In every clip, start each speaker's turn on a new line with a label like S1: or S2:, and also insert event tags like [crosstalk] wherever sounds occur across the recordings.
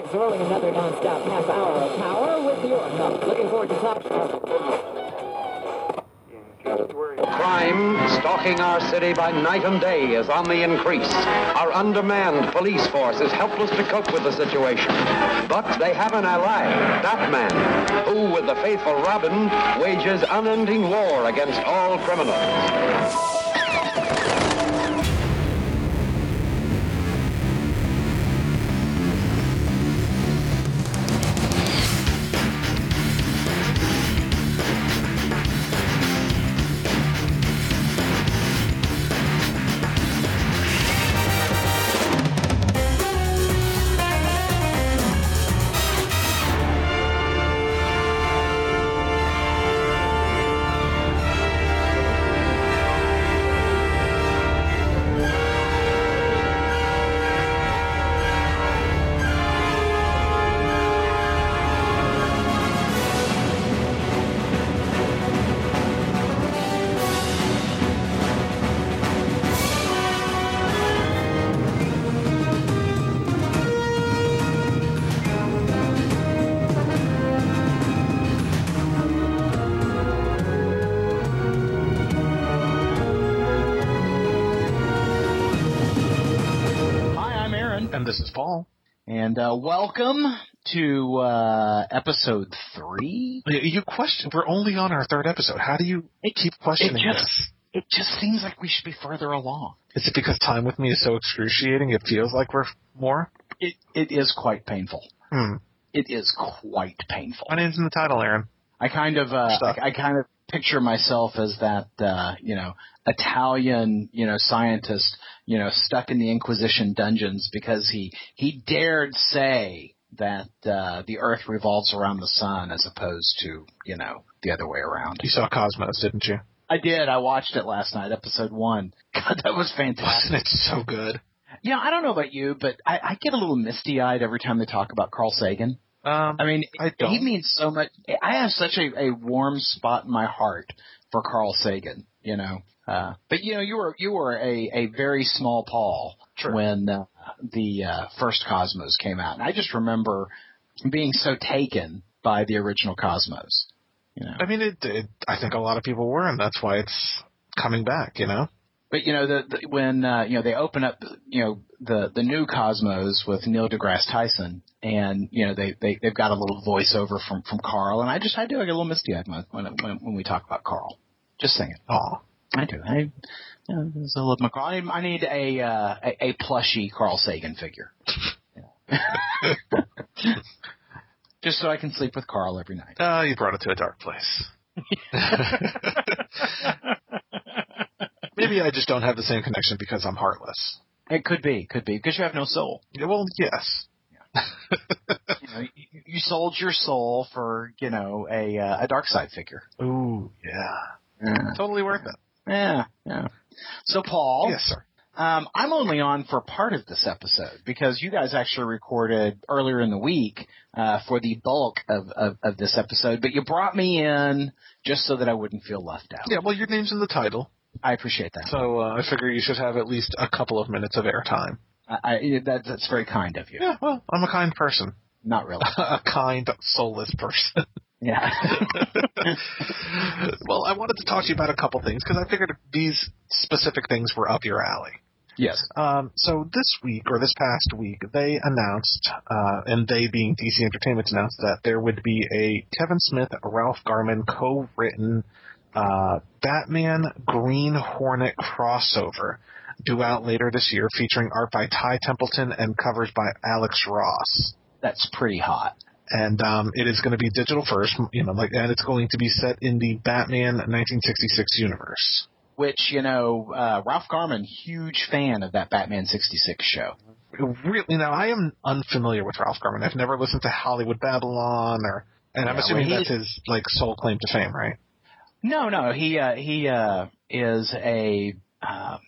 S1: Another half hour of power with your help. Looking forward to talking.
S2: Crime stalking our city by night and day is on the increase. Our undermanned police force is helpless to cope with the situation. But they have an ally, Batman, who, with the faithful Robin, wages unending war against all criminals.
S3: And
S4: uh, welcome to uh, episode three.
S3: You- question. We're only on our third episode. How do you keep questioning
S4: it just
S3: this?
S4: it just seems like we should be further along.
S3: Is it because time with me is so excruciating? It feels like we're more.
S4: It it is quite painful.
S3: Hmm.
S4: It is quite painful.
S3: My name's in the title, Aron.
S4: I kind of uh, I, I kind of picture myself as that uh, you know Italian you know scientist you know stuck in the Inquisition dungeons because he he dared say that uh, the Earth revolves around the sun as opposed to you know the other way around.
S3: You saw Cosmos, didn't you?
S4: I did. I watched it last night, episode one. [laughs] God, that was fantastic.
S3: Wasn't it so good?
S4: Yeah, I don't know about you, but I, I get a little misty eyed every time they talk about Carl Sagan.
S3: Um,
S4: I mean,
S3: I
S4: he means so much. I have such a, a warm spot in my heart for Carl Sagan. You know, uh, but you know, you were you were a, a very small Paul
S3: Sure.
S4: when uh, the uh, first Cosmos came out, and I just remember being so taken by the original Cosmos. You know,
S3: I mean, it, it. I think a lot of people were, and that's why it's coming back. You know.
S4: But you know, the, the when uh, you know they open up, you know, the the new Cosmos with Neil deGrasse Tyson, and you know they they they've got a little voiceover from from Carl, and I just I do I get a little misty eyed when when when when we talk about Carl. Just saying it.
S3: Oh,
S4: I do. I, you know, there's a little Carl. I, I need a, uh, a a plushy Carl Sagan figure. [laughs] Just so I can sleep with Carl every night.
S3: uh, you brought it to a dark place. [laughs] Maybe I just don't have the same connection because I'm heartless.
S4: It could be, could be, because you have no soul.
S3: Yeah, well, yes. [laughs]
S4: You know, you, you sold your soul for you know a uh, a dark side figure.
S3: Ooh, yeah.
S4: Yeah.
S3: Totally worth it.
S4: Yeah, yeah. So, Paul,
S3: Yes, sir.
S4: um, I'm only on for part of this episode because you guys actually recorded earlier in the week uh, for the bulk of, of, of this episode, but you brought me in just so that I wouldn't feel left out.
S3: Yeah, well, your name's in the title,
S4: I appreciate that.
S3: so uh, I figure you should have at least a couple of minutes of airtime.
S4: I, I, that, that's very kind of you.
S3: Yeah, well, I'm a kind person.
S4: Not really. [laughs]
S3: a kind, soulless person. [laughs]
S4: Yeah. [laughs]
S3: well, I wanted to talk to you about a couple things because I figured these specific things were up your alley.
S4: yes.
S3: Um, so this week or this past week, they announced, uh, and they being DC Entertainment announced that there would be a Kevin Smith, Ralph Garman co-written uh, Batman Green Hornet crossover due out later this year, featuring art by Ty Templeton and covers by Alex Ross.
S4: That's pretty hot.
S3: And um, it is going to be digital first, you know, like, and it's going to be set in the Batman 1966 universe.
S4: Which, you know, uh, Ralph Garman, huge fan of that Batman 66 show.
S3: really now I am unfamiliar with Ralph Garman. I've never listened to Hollywood Babylon or and I'm assuming
S4: well, he-
S3: that's his like sole claim to fame, right?
S4: No, no, he uh, he uh, is a uh,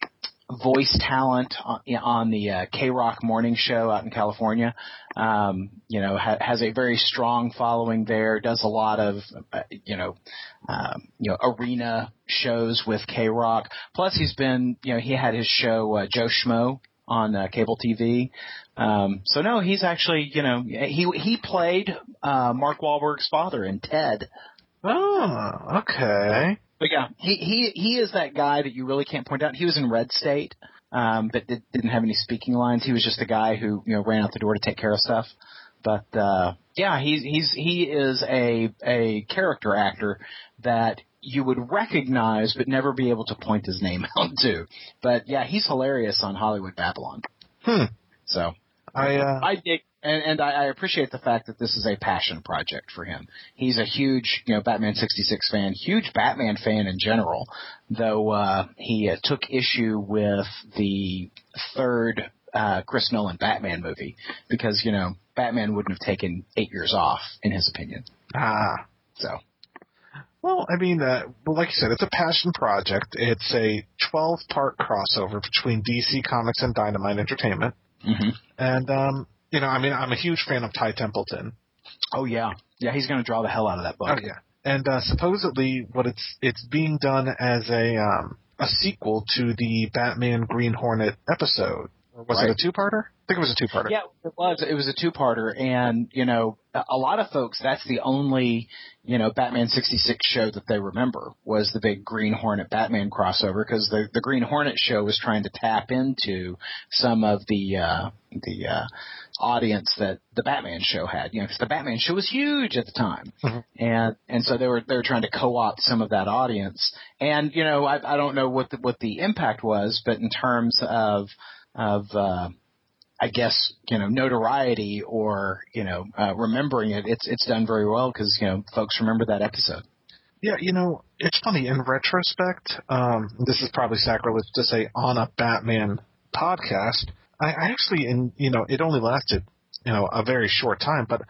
S4: voice talent on, on the uh, KROQ morning show out in California. Um, you know, ha- has a very strong following there. Does a lot of uh, you know, um, you know, arena shows with KROQ. Plus, he's been you know he had his show uh, Joe Schmo on uh, cable TV. Um, so no, he's actually, you know, he he played uh, Mark Wahlberg's father in Ted.
S3: Oh, okay.
S4: But yeah, he he he is that guy that you really can't point out. He was in Red State, um, but did, didn't have any speaking lines. He was just a guy who you know ran out the door to take care of stuff. But uh, yeah, he's he's he is a a character actor that you would recognize but never be able to point his name [laughs] out to. But yeah, he's hilarious on Hollywood Babylon.
S3: Hmm.
S4: So
S3: I uh,
S4: I dig and, and I, I appreciate the fact that this is a passion project for him. He's a huge, you know, Batman 66 fan, huge Batman fan in general, though, uh, he uh, took issue with the third, uh, Chris Nolan Batman movie because, you know, Batman wouldn't have taken eight years off in his opinion.
S3: ah.
S4: So,
S3: Well, I mean, uh, well, like you said, it's a passion project. It's a 12 part crossover between DC Comics and Dynamite Entertainment.
S4: hmm
S3: And, um, you know, I mean, I'm a huge fan of Ty Templeton.
S4: oh yeah. Yeah, he's going to draw the hell out of that book.
S3: Oh yeah. And uh, supposedly, what it's it's being done as a um, a sequel to the Batman Green Hornet episode. Or was
S4: Right.
S3: it a two parter? I think it was a two parter.
S4: Yeah, it was. It was a two-parter, and you know, a a lot of folks. That's the only, you know, Batman '66 show that they remember was the big Green Hornet Batman crossover because the the Green Hornet show was trying to tap into some of the uh, the uh, audience that the Batman show had. You know, because the Batman show was huge at the time,
S3: Mhm.
S4: and and so they were they were trying to co-opt some of that audience. And you know, I, I don't know what the, what the impact was, but in terms of of uh, I guess you know notoriety or you know uh, remembering it, it's it's done very well because you know folks remember that episode.
S3: Yeah, you know, it's funny in retrospect. Um, this is probably sacrilege to say on a Batman podcast. I, I actually, in you know, it only lasted you know a very short time, but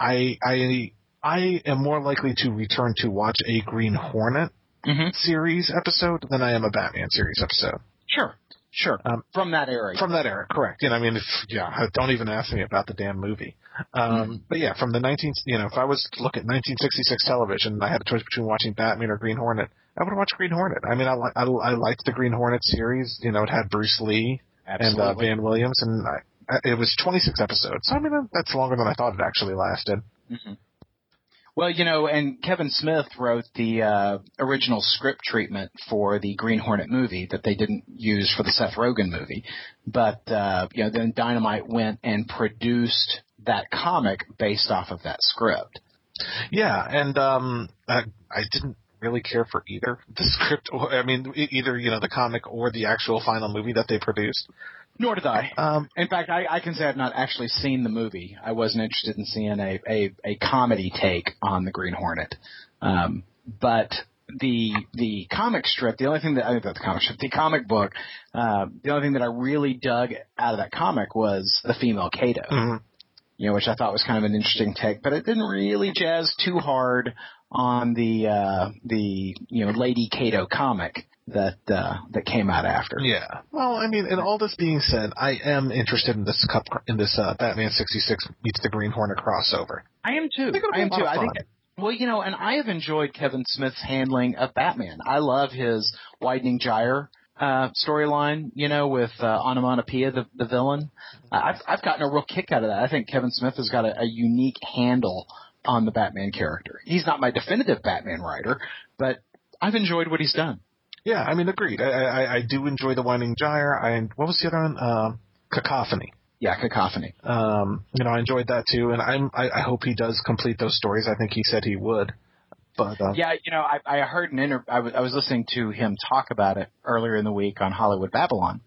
S3: I I I am more likely to return to watch a Green Hornet
S4: Mm-hmm.
S3: series episode than I am a Batman series episode.
S4: Sure, sure.
S3: Um,
S4: From that era.
S3: From that era, correct. You know, I mean, if, yeah, [laughs] don't even ask me about the damn movie. Um, But yeah, from the 19, you know, if I was to look at 1966 television and I had a choice between watching Batman or Green Hornet, I would watch Green Hornet. I mean, I, li- I, I liked the Green Hornet series. You know, it had Bruce Lee and uh, Van Williams, and I, it was 26 episodes. So, I mean, that's longer than I thought it actually lasted.
S4: Mhm. Well, you know, and Kevin Smith wrote the uh, original script treatment for the Green Hornet movie that they didn't use for the Seth Rogen movie, but uh, you know, then Dynamite went and produced that comic based off of that script.
S3: Yeah, and um, I, I didn't really care for either [laughs] the script, or I mean, either you know the comic or the actual final movie that they produced.
S4: Nor did I.
S3: Um,
S4: In fact, I, I can say I've not actually seen the movie. I wasn't interested in seeing a, a, a comedy take on the Green Hornet. Um, but the the comic strip, the only thing that I think the comic strip, the comic book, uh, the only thing that I really dug out of that comic was the female Kato.
S3: mhm.
S4: You know, which I thought was kind of an interesting take, but it didn't really jazz too hard on the uh, the you know Lady Kato comic that uh, that came out after.
S3: Yeah. Well, I mean, and all this being said, I am interested in this cup in this uh, Batman sixty six meets the Green Hornet crossover.
S4: I am too.
S3: I think
S4: I am too. I think. Well, you know, and I have enjoyed Kevin Smith's handling of Batman. I love his widening gyre uh, storyline. You know, with uh, Onomatopoeia, the the villain. I've I've gotten a real kick out of that. I think Kevin Smith has got a, a unique handle on the Batman character. He's not my definitive Batman writer, but I've enjoyed what he's done.
S3: Yeah, I mean, agreed. I I, I do enjoy the Winding Gyre. I what was the other one? Um, Cacophony.
S4: Yeah, cacophony.
S3: Um, you know, I enjoyed that too, and I'm I, I hope he does complete those stories. I think he said he would. But uh,
S4: Yeah, you know, I, I heard an inter. I was, I was listening to him talk about it earlier in the week on Hollywood Babylon,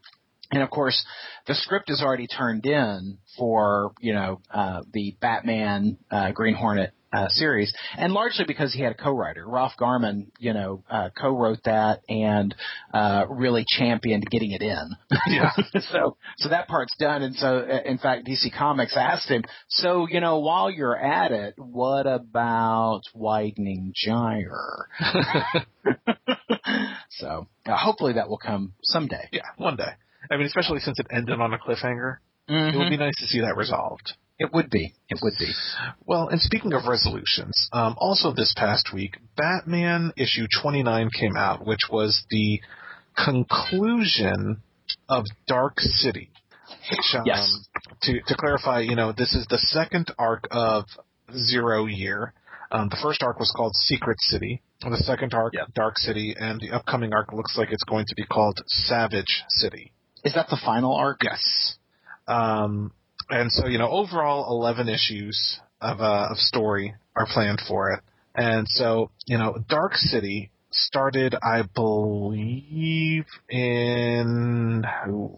S4: and of course, the script is already turned in for you know uh, the Batman uh, Green Hornet uh, series, and largely because he had a co-writer, Ralph Garman, you know, uh, co-wrote that and uh, really championed getting it in.
S3: Yeah. [laughs]
S4: so so that part's done, and so uh, in fact, DC Comics asked him, so you know, while you're at it, what about widening gyre? [laughs] [laughs] so uh, hopefully that will come someday.
S3: yeah, one day. I mean, especially since it ended on a cliffhanger, it
S4: Mhm.
S3: would be nice to see that resolved.
S4: It would be. It would be.
S3: Well, and speaking of resolutions, um, also this past week, Batman issue 29 came out, which was the conclusion of Dark City. Which, um,
S4: Yes.
S3: To to clarify, you know, this is the second arc of Zero Year. Um, the first arc was called Secret City. The second arc,
S4: Yep.
S3: Dark City, and the upcoming arc looks like it's going to be called Savage City.
S4: Is that the final arc?
S3: Yes. Um, and so, you know, overall, 11 issues of, uh, of story are planned for it. And so, you know, Dark City started, I believe, in, ooh,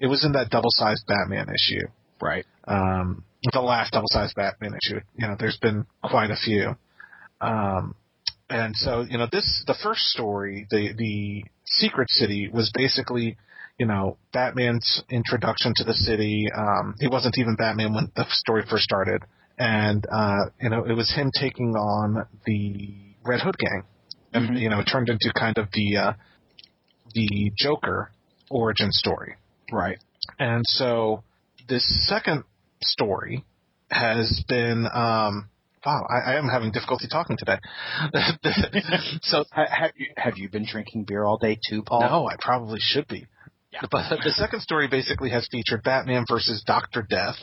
S3: it was in that double-sized Batman issue.
S4: Right.
S3: Um, the last double-sized Batman issue. You know, there's been quite a few. Um, and so, you know, this, the first story, the, the Secret City was basically, you know, Batman's introduction to the city. Um, he wasn't even Batman when the story first started. And, uh, you know, it was him taking on the Red Hood gang. And,
S4: Mhm.
S3: you know, it turned into kind of the, uh, the Joker origin story.
S4: Right.
S3: And so this second story has been um wow, I, I am having difficulty talking today. [laughs] [laughs] so
S4: Ha- have you have you been drinking beer all day too, Paul?
S3: no, I probably should be.
S4: Yeah.
S3: But the second story basically has featured Batman versus Doctor Death.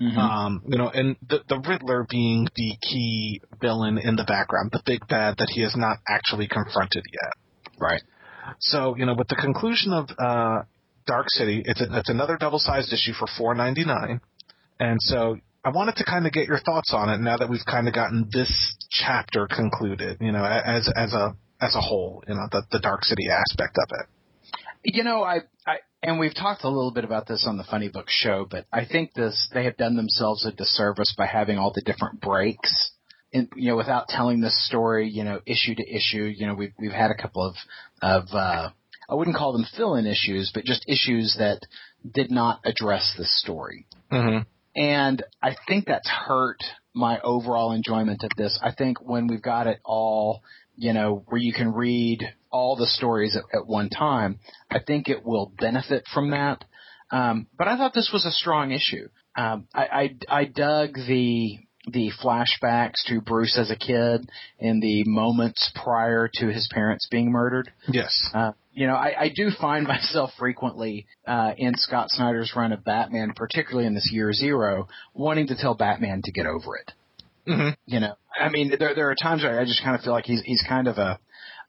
S4: Mhm.
S3: Um, you know, and the the Riddler being the key villain in the background, the big bad that he has not actually confronted yet.
S4: right.
S3: So, you know, with the conclusion of uh, Dark City, it's, a, it's another double-sized issue for four ninety nine, and so I wanted to kind of get your thoughts on it now that we've kind of gotten this chapter concluded. You know, as as a as a whole, you know, the the Dark City aspect of it.
S4: You know, I, I and we've talked a little bit about this on the Funny Book show, but I think this they have done themselves a disservice by having all the different breaks. And you know, without telling this story, you know, issue to issue, you know, we've we've had a couple of of uh I wouldn't call them fill-in issues, but just issues that did not address the story.
S3: Mm-hmm.
S4: And I think that's hurt my overall enjoyment of this. I think when we've got it all, you know, where you can read all the stories at, at one time, I think it will benefit from that. Um, but I thought this was a strong issue. Um, I, I, I dug the the flashbacks to Bruce as a kid in the moments prior to his parents being murdered.
S3: Yes.
S4: Uh, you know, I, I do find [laughs] myself frequently uh, in Scott Snyder's run of Batman, particularly in this year zero, wanting to tell Batman to get over it.
S3: Mm-hmm.
S4: You know, I mean, there there are times where I just kind of feel like he's he's kind of a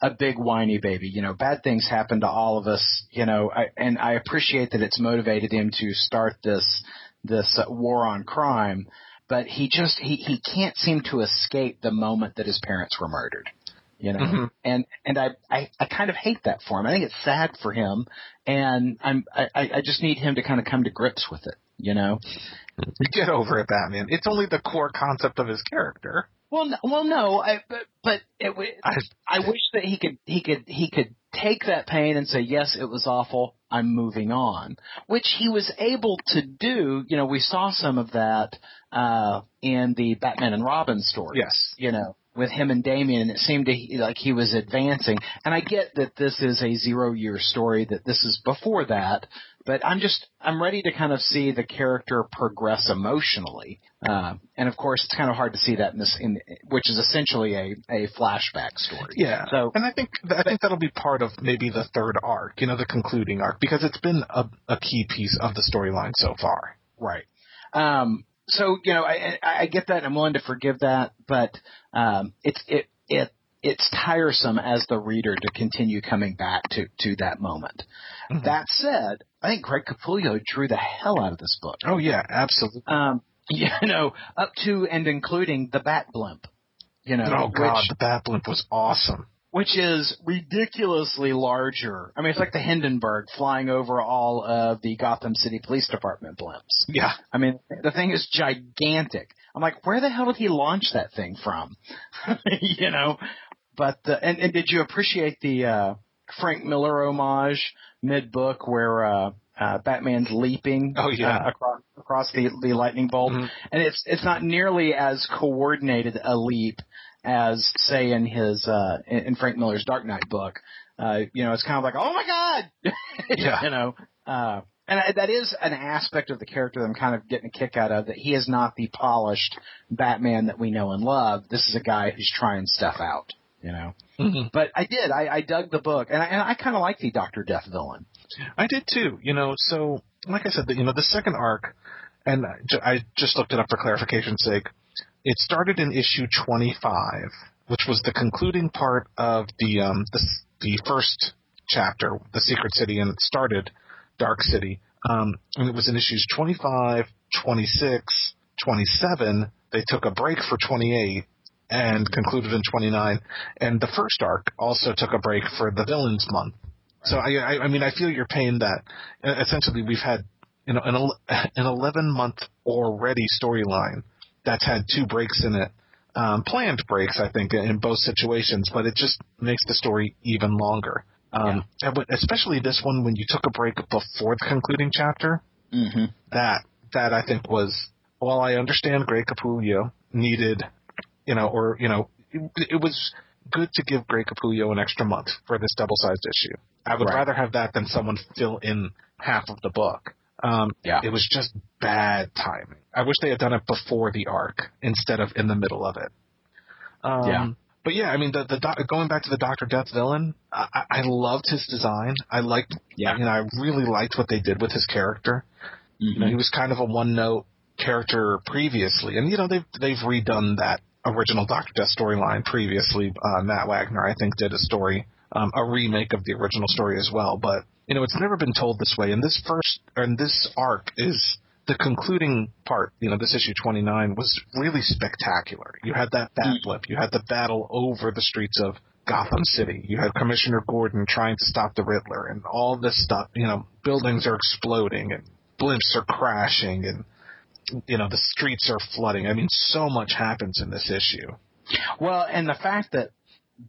S4: a big whiny baby. You know, bad things happen to all of us. You know, I, and I appreciate that it's motivated him to start this this uh, war on crime, but he just he he can't seem to escape the moment that his parents were murdered. You know,
S3: Mhm.
S4: and and I, I I kind of hate that for him. I think it's sad for him, and I'm I I I just need him to kind of come to grips with it. You know. [laughs]
S3: Get over it, Batman. It's only the core concept of his character.
S4: Well, no, well, no, I, but but it, w-
S3: I,
S4: I wish that he could he could he could take that pain and say, yes, it was awful. I'm moving on, which he was able to do. You know, we saw some of that uh, in the Batman and Robin story.
S3: yes.
S4: You know, with him and Damian, and it seemed to, like he was advancing. And I get that this is a zero year story, that this is before that, but I'm just I'm ready to kind of see the character progress emotionally. Uh, and of course, it's kind of hard to see that in this, in which is essentially a a flashback story.
S3: Yeah.
S4: So-
S3: and I think I think that'll be part of maybe the third arc, you know, the concluding arc, because it's been a, a key piece of the storyline so far.
S4: Right. Um, so you know, I, I I get that. and I'm willing to forgive that, but um, it's it it it's tiresome as the reader to continue coming back to to that moment.
S3: Mhm.
S4: That said, I think Greg Capullo drew the hell out of this book.
S3: Oh yeah, absolutely.
S4: Um, [laughs] you know, up to and including the Bat Blimp. You know,
S3: oh god,
S4: which
S3: the Bat Blimp was awesome.
S4: which is ridiculously larger. I mean, it's like the Hindenburg flying over all of the Gotham City Police Department blimps.
S3: Yeah.
S4: I mean, the thing is gigantic. I'm like, where the hell did he launch that thing from? [laughs] you know, but uh, and, and did you appreciate the uh, Frank Miller homage mid book where uh, uh, Batman's leaping
S3: Oh, yeah.
S4: uh, across across the the lightning bolt,
S3: Mhm.
S4: and it's it's not nearly as coordinated a leap as say in his uh, in, in Frank Miller's Dark Knight book. Uh, you know, it's kind of like, oh my god, [laughs]
S3: Yeah.
S4: you know. Uh, and I, that is an aspect of the character that I'm kind of getting a kick out of. That he is not the polished Batman that we know and love. This is a guy who's trying stuff out. You know.
S3: Mhm.
S4: But I did. I, I dug the book, and I, and I kind of like the Doctor Death villain.
S3: I did too. You know, so like I said, the, you know, the second arc, and I just looked it up for clarification's sake. It started in issue 25, which was the concluding part of the um, the, the first chapter, the Secret City, and it started Dark City. Um, and it was in issues 25, 26, 27. They took a break for 28 and concluded in 29. And the first arc also took a break for the Villains Month. So I, I, I mean, I feel your pain that essentially we've had you know an [laughs] an 11 month already storyline that's had two breaks in it, um, planned breaks, I think, in both situations, but it just makes the story even longer. Um, yeah. especially this one when you took a break before the concluding chapter.
S4: Mm-hmm.
S3: That that I think was while I understand Greg Capullo needed, you know, or you know, it, it was good to give Greg Capullo an extra month for this double-sized issue. I would right. rather have that than someone fill in half of the book. Um,
S4: yeah.
S3: It was just bad timing. I wish they had done it before the arc instead of in the middle of it. Um,
S4: yeah.
S3: But yeah, I mean, the, the going back to the Doctor Death villain, I, I loved his design. I liked, yeah, you know, I really liked what they did with his character. Mm-hmm. You know, he was kind of a one note character previously, and you know they've they've redone that original Doctor Death storyline previously. Uh, Matt Wagner, I think, did a story, um, a remake of the original story as well. But you know, it's never been told this way. And this first, and this arc is the concluding part, you know, this issue 29 was really spectacular. You had that bat mm. blip. You had the battle over the streets of Gotham City. You had Commissioner Gordon trying to stop the Riddler and all this stuff. You know, buildings are exploding and blimps are crashing and, you know, the streets are flooding. I mean, so much happens in this issue.
S4: Well, and the fact that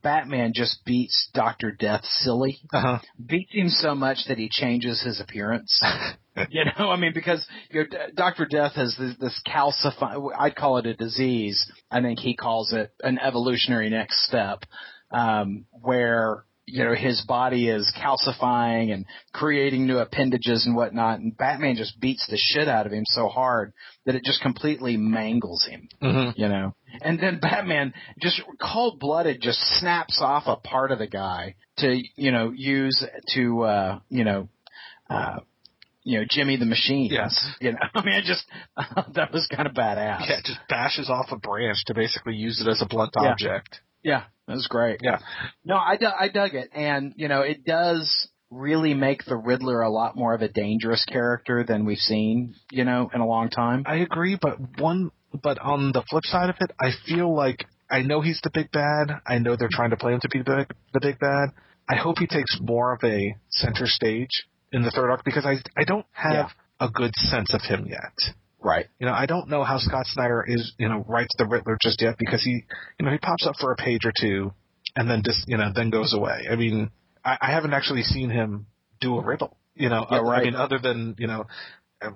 S4: Batman just beats Doctor Death silly.
S3: Uh-huh.
S4: Beats him so much that he changes his appearance. [laughs] you know, I mean, because you know, Doctor Death has this, this calcify. I'd call it a disease. I think he calls it an evolutionary next step, um, where you know his body is calcifying and creating new appendages and whatnot, and Batman just beats the shit out of him so hard that it just completely mangles him.
S3: Mm-hmm.
S4: You know, and then Batman just cold blooded just snaps off a part of the guy to you know use to uh, you know. Uh, you know, Jimmy the Machine.
S3: Yes.
S4: You know, [laughs] I mean, I just, [laughs] that was kind of badass.
S3: Yeah, just bashes off a branch to basically use it as a blunt yeah. object.
S4: Yeah, that was great.
S3: Yeah.
S4: No, I, I dug it. And, you know, it does really make the Riddler a lot more of a dangerous character than we've seen, you know, in a long time.
S3: I agree, but one, but on the flip side of it, I feel like I know he's the big bad. I know they're trying to play him to be the, big, the big bad. I hope he takes more of a center stage in the third arc because I I don't have yeah. a good sense of him yet.
S4: Right.
S3: You know, I don't know how Scott Snyder is, you know, writes the Riddler just yet because he, you know, he pops up for a page or two and then just, you know, then goes away. I mean, I, I haven't actually seen him do a riddle, you know,
S4: yeah, right.
S3: I mean, other than, you know,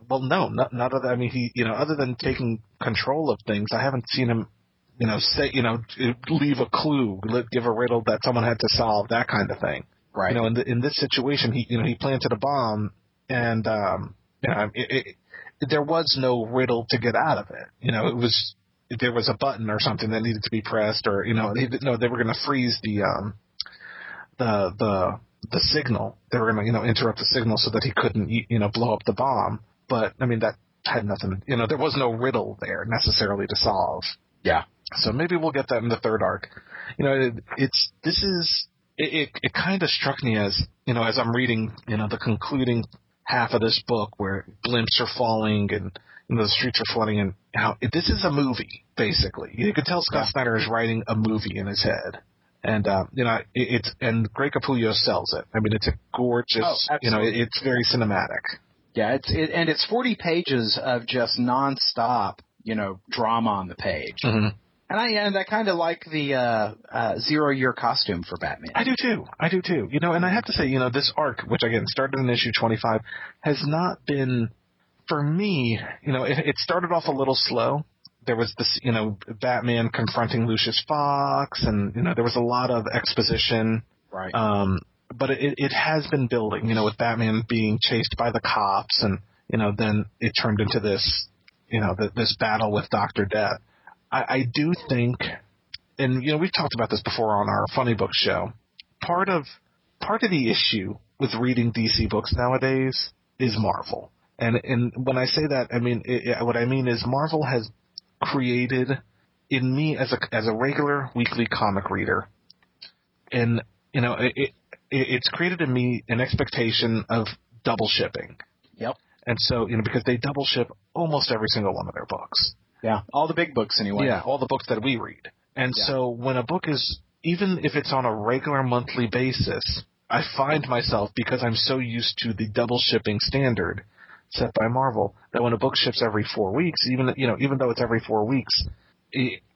S3: well, no, not, not other, I mean, he, you know, other than taking control of things, I haven't seen him, you know, say, you know, leave a clue, give a riddle that someone had to solve, that kind of thing.
S4: Right.
S3: You know, in, the, in this situation, he, you know, he planted a bomb and, um, you know, it, it, there was no riddle to get out of it. You know, it was there was a button or something that needed to be pressed, or you know, they, no, they were going to freeze the um the the the signal. They were going to you know interrupt the signal so that he couldn't you know blow up the bomb. But I mean that had nothing. You know, there was no riddle there necessarily to solve.
S4: Yeah.
S3: So maybe we'll get that in the third arc. You know, it, it's this is it, it, it kind of struck me as you know as I'm reading you know the concluding half of this book where blimps are falling and you know, the streets are flooding and how this is a movie basically. You can tell Scott Snyder is writing a movie in his head. And uh, you know it, it's and Greg Capullo sells it. I mean, it's a gorgeous.
S4: Oh,
S3: you know, it, it's very cinematic.
S4: Yeah, it's it, and it's forty pages of just nonstop, you know, drama on the page.
S3: Mm-hmm.
S4: And I and I kind of like the uh, uh, zero year costume for Batman.
S3: I do too. I do too. You know, and I have to say, you know, this arc, which again started in issue 25, has not been, for me, you know, it, it started off a little slow. There was this, you know, Batman confronting Lucius Fox, and you know, there was a lot of exposition.
S4: Right.
S3: Um, but it, it has been building, you know, with Batman being chased by the cops, and you know, then it turned into this, you know, the, this battle with Doctor Death I, I do think, and you know, we've talked about this before on our funny book show. Part of part of the issue with reading DC books nowadays is Marvel. And and when I say that, I mean it, it- what I mean is Marvel has created in me as a as a regular weekly comic reader, and you know it, it it's created in me an expectation of double shipping.
S4: Yep.
S3: And so you know because they double ship almost every single one of their books.
S4: Yeah, all the big books anyway.
S3: Yeah, all the books that we read. And
S4: Yeah.
S3: so when a book is, even if it's on a regular monthly basis, I find myself, because I'm so used to the double shipping standard set by Marvel, that when a book ships every four weeks, even, you know, even though it's every four weeks,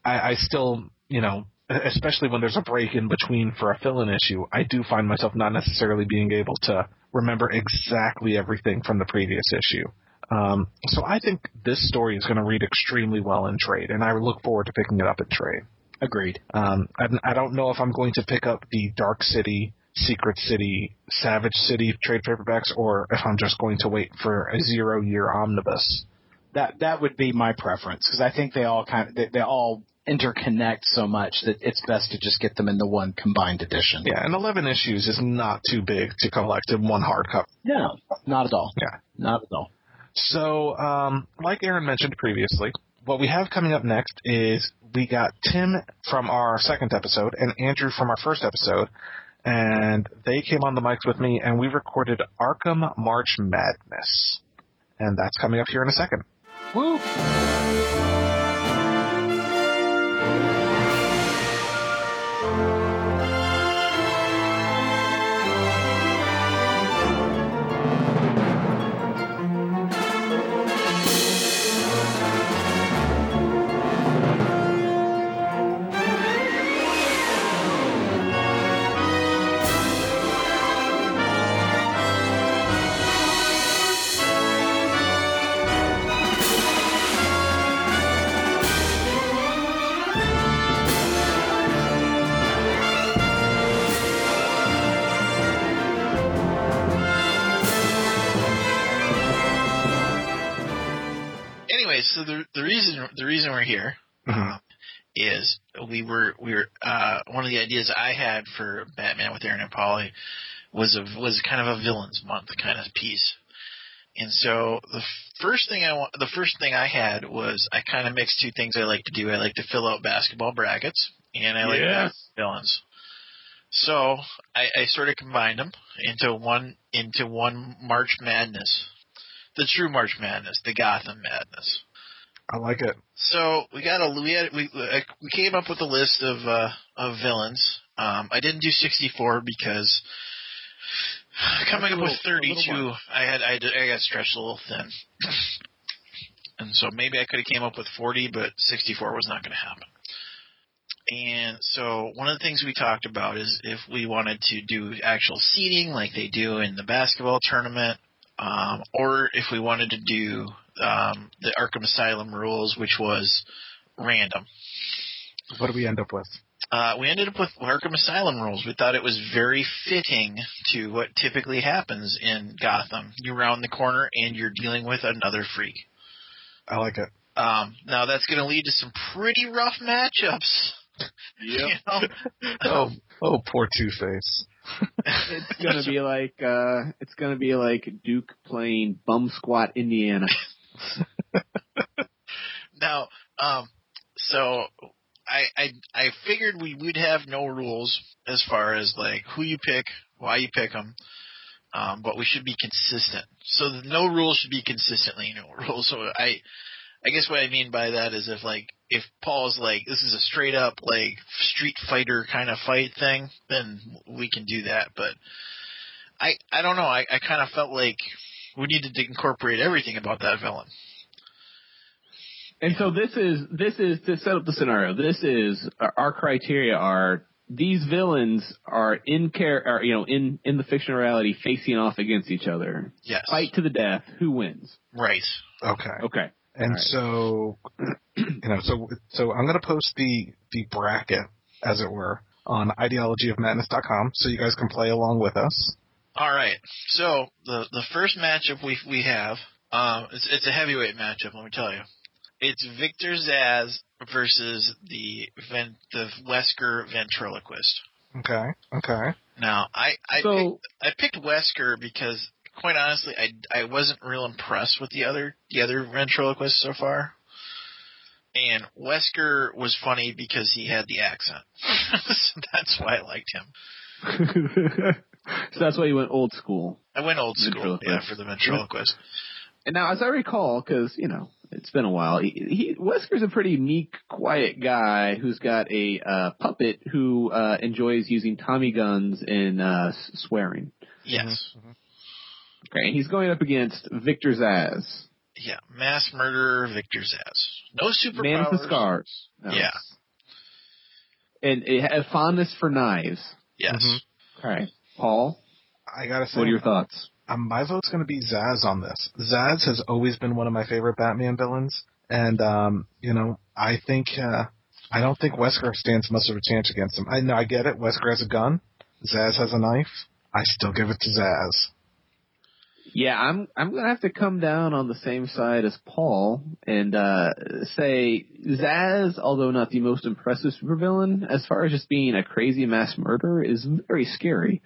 S3: I, I still, you know, especially when there's a break in between for a fill-in issue, I do find myself not necessarily being able to remember exactly everything from the previous issue. Um, so I think this story is going to read extremely well in trade, and I look forward to picking it up in trade.
S4: Agreed.
S3: Um, I, I don't know if I'm going to pick up the Dark City, Secret City, Savage City trade paperbacks, or if I'm just going to wait for a zero year omnibus.
S4: That that would be my preference because I think they all kind of they, they all interconnect so much that it's best to just get them in the one combined edition.
S3: Yeah, and 11 issues is not too big to collect in one hardcover.
S4: No, not at all.
S3: Yeah.
S4: Not at all.
S3: So, um, like Aron mentioned previously, what we have coming up next is we got Tim from our second episode and Andrew from our first episode, and they came on the mics with me, and we recorded Arkham March Madness. And that's coming up here in a second.
S4: Woo!
S5: The reason we're here
S3: Mhm.
S5: uh, is we were we were uh, one of the ideas I had for Batman with Aron and Paulie was a was kind of a villains month kind of piece. And so the first thing I want, the first thing I had was I kind of mixed two things I like to do. I like to fill out basketball brackets, and I like to have villains. So I, I sort of combined them into one into one March Madness, the true March Madness, the Gotham Madness.
S3: I like it.
S5: So we got a we had, we uh, we came up with a list of uh, of villains. Um, I didn't do 64 because coming up with 32, I had I, I got stretched a little thin, [clears throat] and so maybe I could have came up with 40, but 64 was not going to happen. And so one of the things we talked about is if we wanted to do actual seating like they do in the basketball tournament, um, or if we wanted to do um, the Arkham Asylum rules, which was random.
S3: What do we end up with?
S5: Uh, we ended up with Arkham Asylum rules. We thought it was very fitting to what typically happens in Gotham. You round the corner and you're dealing with another freak.
S3: I like it.
S5: Um, now that's going to lead to some pretty rough matchups. [laughs] You know? [laughs]
S3: Oh, oh, poor Two Face. [laughs]
S6: It's gonna be like uh it's gonna be like Duke playing bum squat Indiana. [laughs]
S5: Now, um, so I, I I figured we would have no rules as far as like who you pick, why you pick them, um, but we should be consistent. So the no rules should be consistently no [laughs] rules. So I I guess what I mean by that is if like if Paul's like this is a straight up like Street Fighter kind of fight thing, then we can do that. But I I don't know. I I kind of felt like we needed to incorporate everything about that villain.
S6: And so this is this is to set up the scenario. This is our, our criteria are these villains are in care are you know in in the fictional reality facing off against each other.
S5: Yes.
S6: Fight to the death. Who wins?
S5: Right.
S3: Okay.
S6: Okay.
S3: And
S6: All right.
S3: so, [clears throat] you know, so so I'm going to post the the bracket, as it were, on ideologyofmadness.com, so you guys can play along with us.
S5: All right. So the the first matchup we we have, um, it's it's a heavyweight matchup. Let me tell you, it's Victor Zsasz versus the Ven- the Wesker ventriloquist.
S3: Okay. Okay.
S5: Now I I
S6: so
S5: picked, I picked Wesker because quite honestly, I I wasn't real impressed with the other the other ventriloquist so far. And Wesker was funny because he had the accent. [laughs] so that's why I liked him. [laughs] [laughs]
S6: so that's why you went old school.
S5: I went old school,
S6: Ventriloquist.
S5: yeah, for the ventriloquist.
S6: And now, as I recall, because you know it's been a while, he, he Wesker's a pretty meek, quiet guy who's got a uh, puppet who uh, enjoys using Tommy guns and uh, swearing.
S5: Yes.
S6: Okay, and he's going up against Victor Zsasz,
S5: Yeah. Mass murderer Victor Zsasz. No superpowers.
S6: man with the scars. No.
S5: Yeah.
S6: and it had fondness for knives.
S5: Yes.
S3: Mhm.
S6: Okay, Paul,
S3: I gotta say,
S6: what are your thoughts?
S3: um, my vote's going to be Zsasz on this. Zsasz has always been one of my favorite Batman villains, and um, you know, I think uh, I don't think Wesker stands much of a chance against him. I know I get it. Wesker has a gun. Zsasz has a knife. I still give it to Zsasz.
S6: Yeah, I'm I'm gonna have to come down on the same side as Paul and uh say Zsasz, although not the most impressive supervillain, as far as just being a crazy mass murderer, is very scary.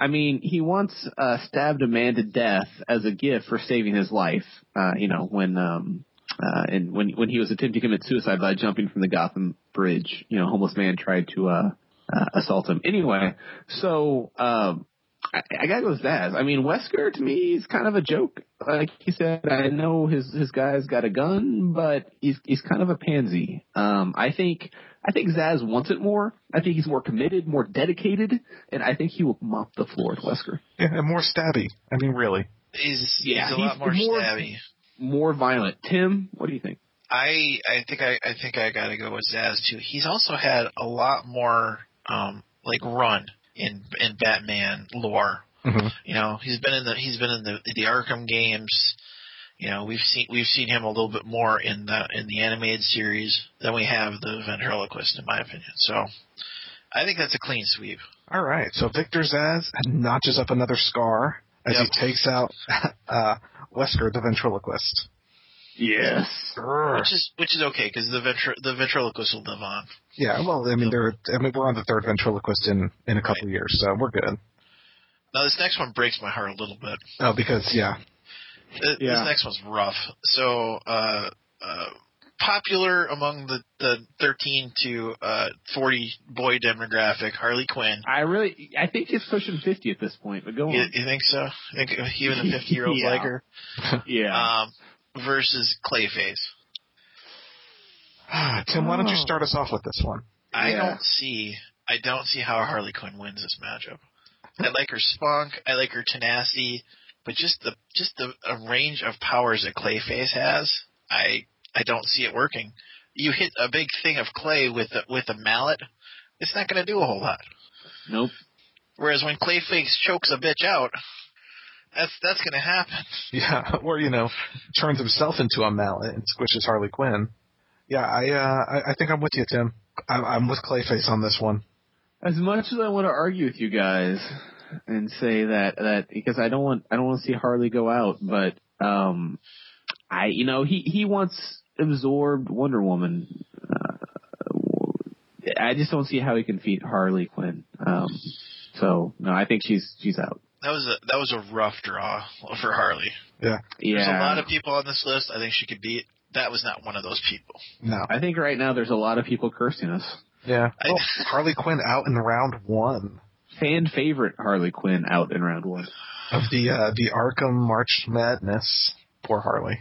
S6: I mean, he once uh stabbed a man to death as a gift for saving his life. Uh, you know, when um uh and when when he was attempting to commit suicide by jumping from the Gotham Bridge, you know, homeless man tried to uh, uh assault him. Anyway, so um I, I gotta go with Zsasz. I mean, Wesker to me is kind of a joke. Like he said, I know his his guy's got a gun, but he's he's kind of a pansy. Um, I think I think Zsasz wants it more. I think he's more committed, more dedicated, and I think he will mop the floor with Wesker.
S3: Yeah, and more stabby. I mean, really.
S5: He's,
S6: Yeah,
S5: he's a
S6: he's
S5: lot more,
S6: more-
S5: stabby.
S6: More violent. Tim, what do you think?
S5: I I think I I think I got to go with Zsasz too. He's also had a lot more um like run in in Batman lore.
S3: Mhm.
S5: You know, he's been in the he's been in the the Arkham games. You know, we've seen we've seen him a little bit more in the in the animated series than we have the ventriloquist, in my opinion. So, I think that's a clean sweep.
S3: All right, so Victor Zsasz notches up another scar as
S5: Yep.
S3: he takes out [laughs] uh, Wesker, the ventriloquist.
S6: Yes.
S3: Grr.
S5: Which is which is okay because the ventri- the ventriloquist will live on.
S3: Yeah, well, I mean, they're, I mean, we're on the third ventriloquist in in a couple years, so we're good.
S5: Now this next one breaks my heart a little bit.
S3: Oh, because yeah,
S5: Th-
S6: Yeah.
S5: This next one's rough. So, uh, uh, popular among the, the 13 to uh, 40 boy demographic, Harley Quinn.
S6: I really, I think he's pushing fifty at this point. But go
S5: You,
S6: on.
S5: you think so? I think even the [laughs] 50 year olds
S6: Yeah.
S5: like her? [laughs]
S6: yeah.
S5: Um, versus Clayface.
S3: Tim, why don't you
S6: Oh.
S3: start us off with this one?
S5: I
S6: Yeah.
S5: don't see, I don't see how Harley Quinn wins this matchup. I like her spunk, I like her tenacity, but just the just the a range of powers that Clayface has, I I don't see it working. You hit a big thing of clay with a, with a mallet, it's not going to do a whole lot.
S6: nope.
S5: Whereas when Clayface chokes a bitch out, that's that's going to happen. [laughs]
S3: Yeah, or you know, turns himself into a mallet and squishes Harley Quinn. Yeah, I uh, I, I think I'm with you, Tim. I'm, I'm with Clayface on this one.
S6: As much as I want to argue with you guys and say that that because I don't want I don't want to see Harley go out, but um, I you know he he once absorbed Wonder Woman. Uh, I just don't see how he can beat Harley Quinn. Um, so no, I think she's she's out.
S5: That was a that was a rough draw for Harley.
S6: Yeah, yeah.
S5: There's a lot of people on this list I think she could beat. That was not one of those people.
S3: No.
S6: I think right now there's a lot of people cursing us.
S3: Yeah.
S5: I-
S3: Well, Harley Quinn out in round one
S6: Fan favorite Harley Quinn out in round one.
S3: of the uh, the Arkham March Madness. Poor Harley.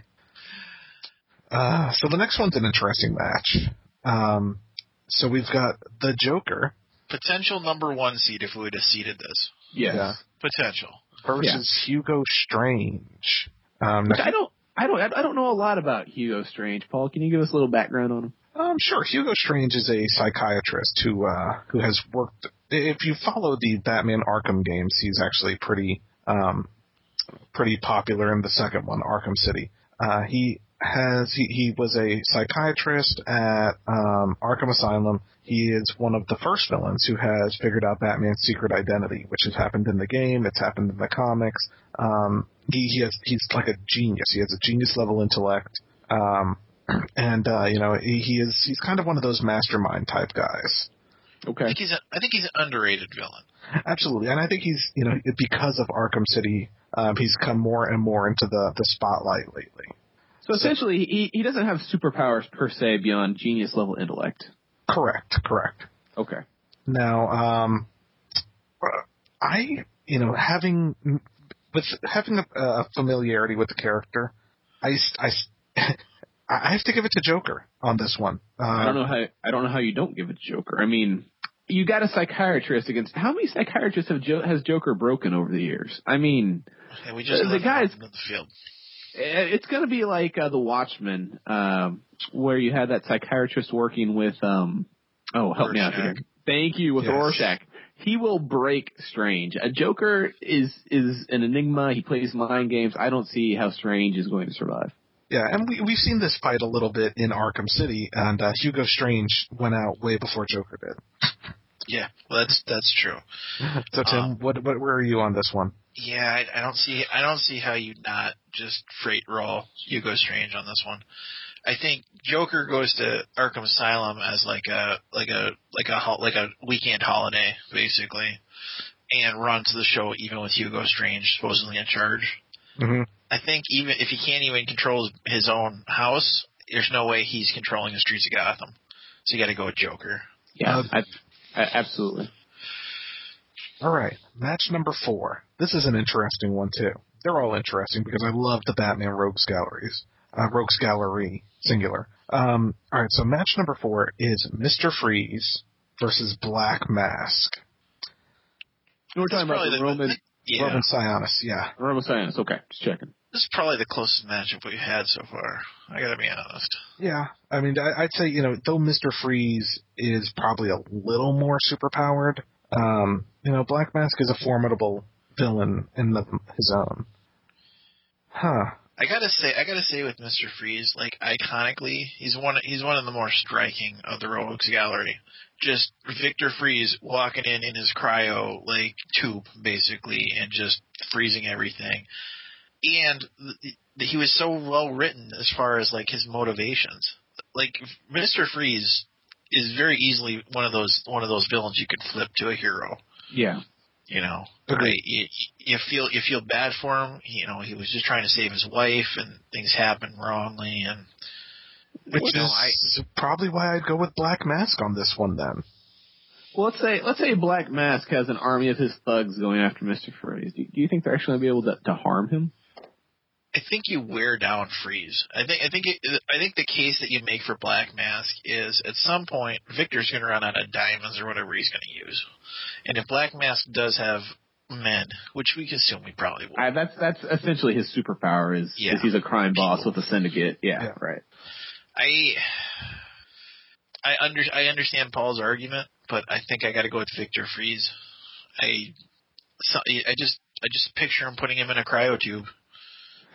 S3: Uh, so the next one's an interesting match. Um, so we've got the Joker
S5: Potential number one seed if we would have seeded this.
S6: Yes.
S3: Yeah.
S5: Potential.
S3: versus Hugo Strange. Um,
S6: Which I don't I don't I don't know a lot about Hugo Strange. Paul, can you give us a little background on him?
S3: Um, sure. Hugo Strange is a psychiatrist who uh, who has worked. If you follow the Batman Arkham games, he's actually pretty um, pretty popular in the second one, Arkham City. Uh, he has he, he was a psychiatrist at um, Arkham Asylum. He is one of the first villains who has figured out Batman's secret identity, which has happened in the game. It's happened in the comics. Um, he, he has he's like a genius. He has a genius level intellect. Um, and uh, you know he, he is he's kind of one of those mastermind type guys.
S6: Okay.
S5: I think he's a, I think he's an underrated villain.
S3: Absolutely, and I think he's you know because of Arkham City Um, he's come more and more into the the spotlight lately.
S6: So essentially, he he doesn't have superpowers per se beyond genius level intellect.
S3: Correct, correct.
S6: Okay.
S3: Now, um, I, you know, having with having a, a familiarity with the character, I, I, I have to give it to Joker on this one. Uh,
S6: I don't know how I don't know how you don't give it to Joker. I mean, you got a psychiatrist against how many psychiatrists have jo- has Joker broken over the years? I mean,
S5: Yeah, we just
S6: The
S5: left
S6: guys-
S5: him in the field.
S6: eh, it's going to be like uh, the Watchmen, um, where you had that psychiatrist working with um, oh help me out here. Thank you with
S3: Yes.
S6: Rorschach. He will break Strange. A Joker is is an enigma. He plays mind games. I don't see how Strange is going to survive.
S3: Yeah, and we we've seen this fight a little bit in Arkham City, and uh, Hugo Strange went out way before Joker did.
S5: Yeah, well, that's that's true.
S3: So Tim,
S5: Um,
S3: what what where are you on this one?
S5: Yeah, I, I don't see I don't see how you not just freight roll Hugo Strange on this one. I think Joker goes to Arkham Asylum as like a like a like a like a weekend holiday basically, and runs the show even with Hugo Strange supposedly in charge.
S3: Mm-hmm.
S5: I think even if he can't even control his own house, there's no way he's controlling the streets of Gotham. So you got to go with Joker.
S6: Yeah,
S3: Uh,
S6: I, I, absolutely.
S3: All right, match number four. This is an interesting one too. They're all interesting because I love the Batman Rogues galleries. Uh, Rogues Gallery, singular. Um, all right, so match number four is Mister Freeze versus Black Mask.
S6: We're talking about
S5: probably
S6: the Roman
S5: Yeah,
S3: Roman Sionis, yeah.
S6: Roman Sionis, Okay, just checking.
S5: This is probably the closest matchup we've had so far. I got to be honest.
S3: Yeah, I mean, I, I'd say you know, though Mister Freeze is probably a little more superpowered, um, you know, Black Mask is a formidable villain in the, his own. Huh.
S5: I gotta say, I gotta say, with Mister Freeze, like iconically, he's one. He's one of the more striking of the Rogues Gallery. Just Victor Freeze walking in in his cryo like tube, basically, and just freezing everything. And th- th- he was so well written as far as like his motivations. Like Mister Freeze is very easily one of those one of those villains you could flip to a hero.
S6: Yeah.
S5: You know,
S3: Agreed.
S5: right? You, you feel you feel bad for him. You know, he was just trying to save his wife, and things happened wrongly. And
S3: Which
S5: you know,
S3: is probably why I'd go with Black Mask on this one then.
S6: Well, let's say let's say Black Mask has an army of his thugs going after Mister Freeze. Do, do you think they're actually going to be able to, to harm him?
S5: I think you wear down Freeze. I think I think it, I think the case that you make for Black Mask is at some point Victor's going to run out of diamonds or whatever he's going to use, and if Black Mask does have men, which we assume he probably will.
S6: I, that's that's essentially his superpower is,
S5: Yeah.
S6: is he's a crime boss with a syndicate. Yeah,
S3: Yeah.
S6: right.
S5: I I under I understand Paul's argument, but I think I got to go with Victor Freeze. I so, I just I just picture him putting him in a cryo tube.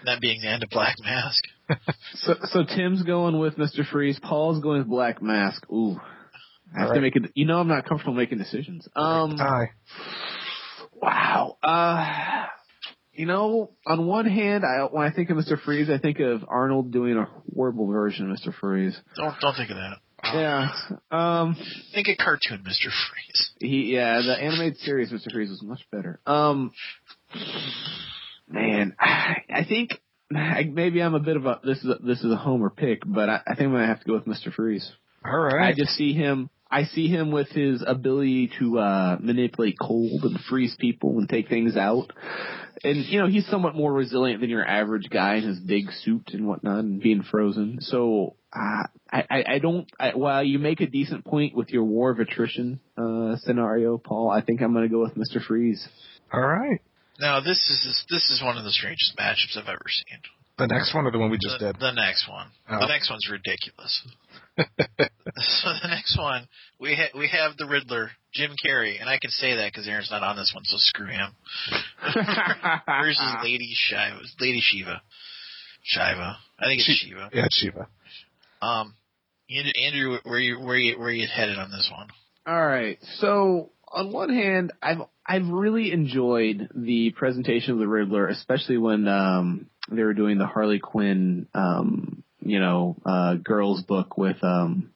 S5: That being the end of Black Mask. [laughs]
S6: So so Tim's going with Mister Freeze. Paul's going with Black Mask. Ooh, I have
S3: All
S6: to make it. You know, I'm not comfortable making decisions. Um,
S3: Aye.
S6: wow. Uh, you know, on one hand, I when I think of Mister Freeze, I think of Arnold doing a horrible version of Mister Freeze.
S5: Don't don't think of that.
S6: Yeah. Um.
S5: Think of cartoon Mister Freeze.
S6: He yeah, the animated series Mr. Freeze was much better. Um man, I think I, maybe I'm a bit of a this is a, this is a homer pick, but I, I think I'm gonna have to go with Mr. Freeze.
S3: All right.
S6: I just see him. I see him with his ability to uh manipulate cold and freeze people and take things out. And you know he's somewhat more resilient than your average guy in his big suit and whatnot and being frozen. So uh, I, I I don't. I, while you make a decent point with your war of attrition uh scenario, Paul, I think I'm going to go with Mister Freeze.
S3: All right.
S5: Now this is this is one of the strangest matchups I've ever seen.
S3: The next one or the one we just
S5: the,
S3: did?
S5: the next one.
S3: Oh.
S5: The next one's ridiculous. [laughs] so the next one we ha- we have the Riddler, Jim Carrey, and I can say that because Aron's not on this one, so screw him. [laughs] Versus Lady Shiva, Lady Shiva, Shiva. I think it's Shiva.
S3: Yeah, Shiva.
S5: Um, Andrew, Andrew, where you where you where you headed on this one?
S6: All right. So on one hand, I've I've really enjoyed the presentation of the Riddler, especially when um they were doing the Harley Quinn um you know uh girls book with um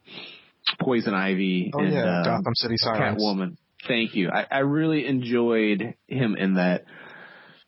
S6: Poison Ivy
S3: Oh
S6: and
S3: yeah,
S6: uh,
S3: Gotham City Sirens.
S6: Catwoman. Thank you. I, I really enjoyed him in that.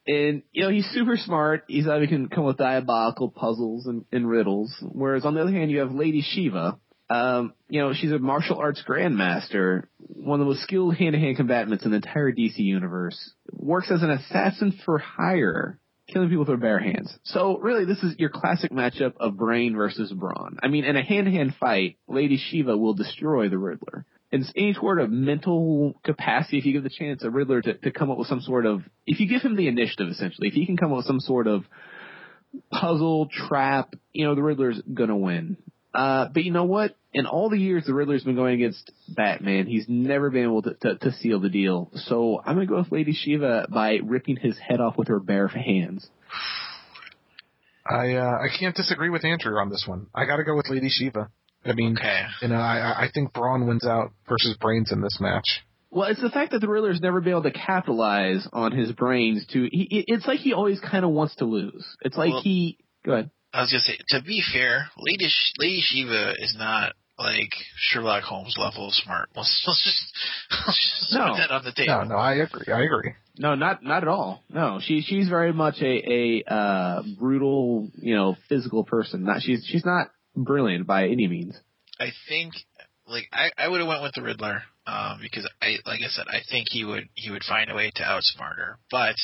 S6: And you know he's super smart. He's obviously can come with diabolical puzzles and, and riddles. Whereas on the other hand, you have Lady Shiva. Um, you know she's a martial arts grandmaster, one of the most skilled hand-to-hand combatants in the entire DC universe. Works as an assassin for hire, killing people with her bare hands. So really, this is your classic matchup of brain versus brawn. I mean, in a hand-to-hand fight, Lady Shiva will destroy the Riddler in any sort of mental capacity, if you give the chance a Riddler to, to come up with some sort of, if you give him the initiative, essentially, if he can come up with some sort of puzzle, trap, you know, the Riddler's gonna win. Uh, but you know what? In all the years the Riddler's been going against Batman, he's never been able to, to, to seal the deal. So I'm gonna go with Lady Shiva by ripping his head off with her bare hands.
S3: I uh, I can't disagree with Andrew on this one. I got to go with Lady Shiva. I mean,
S5: Okay.
S3: you know, I I think Brawn wins out versus Brains in this match.
S6: Well, it's the fact that the Riddler's never been able to capitalize on his brains to. He, it's like he always kind of wants to lose. It's like
S5: Well-
S6: he. Go ahead.
S5: I was gonna say, to be fair, Lady Sh- Lady Shiva is not like Sherlock Holmes level smart. Let's, [laughs] let's just, let's just
S6: No.
S5: put that on the table.
S3: No, no, I agree. I agree.
S6: No, not not at all. No, she she's very much a a uh, brutal, you know, physical person. Not she's she's not brilliant by any means.
S5: I think, like, I, I would have went with the Riddler, um, because I, like I said, I think he would he would find a way to outsmart her. But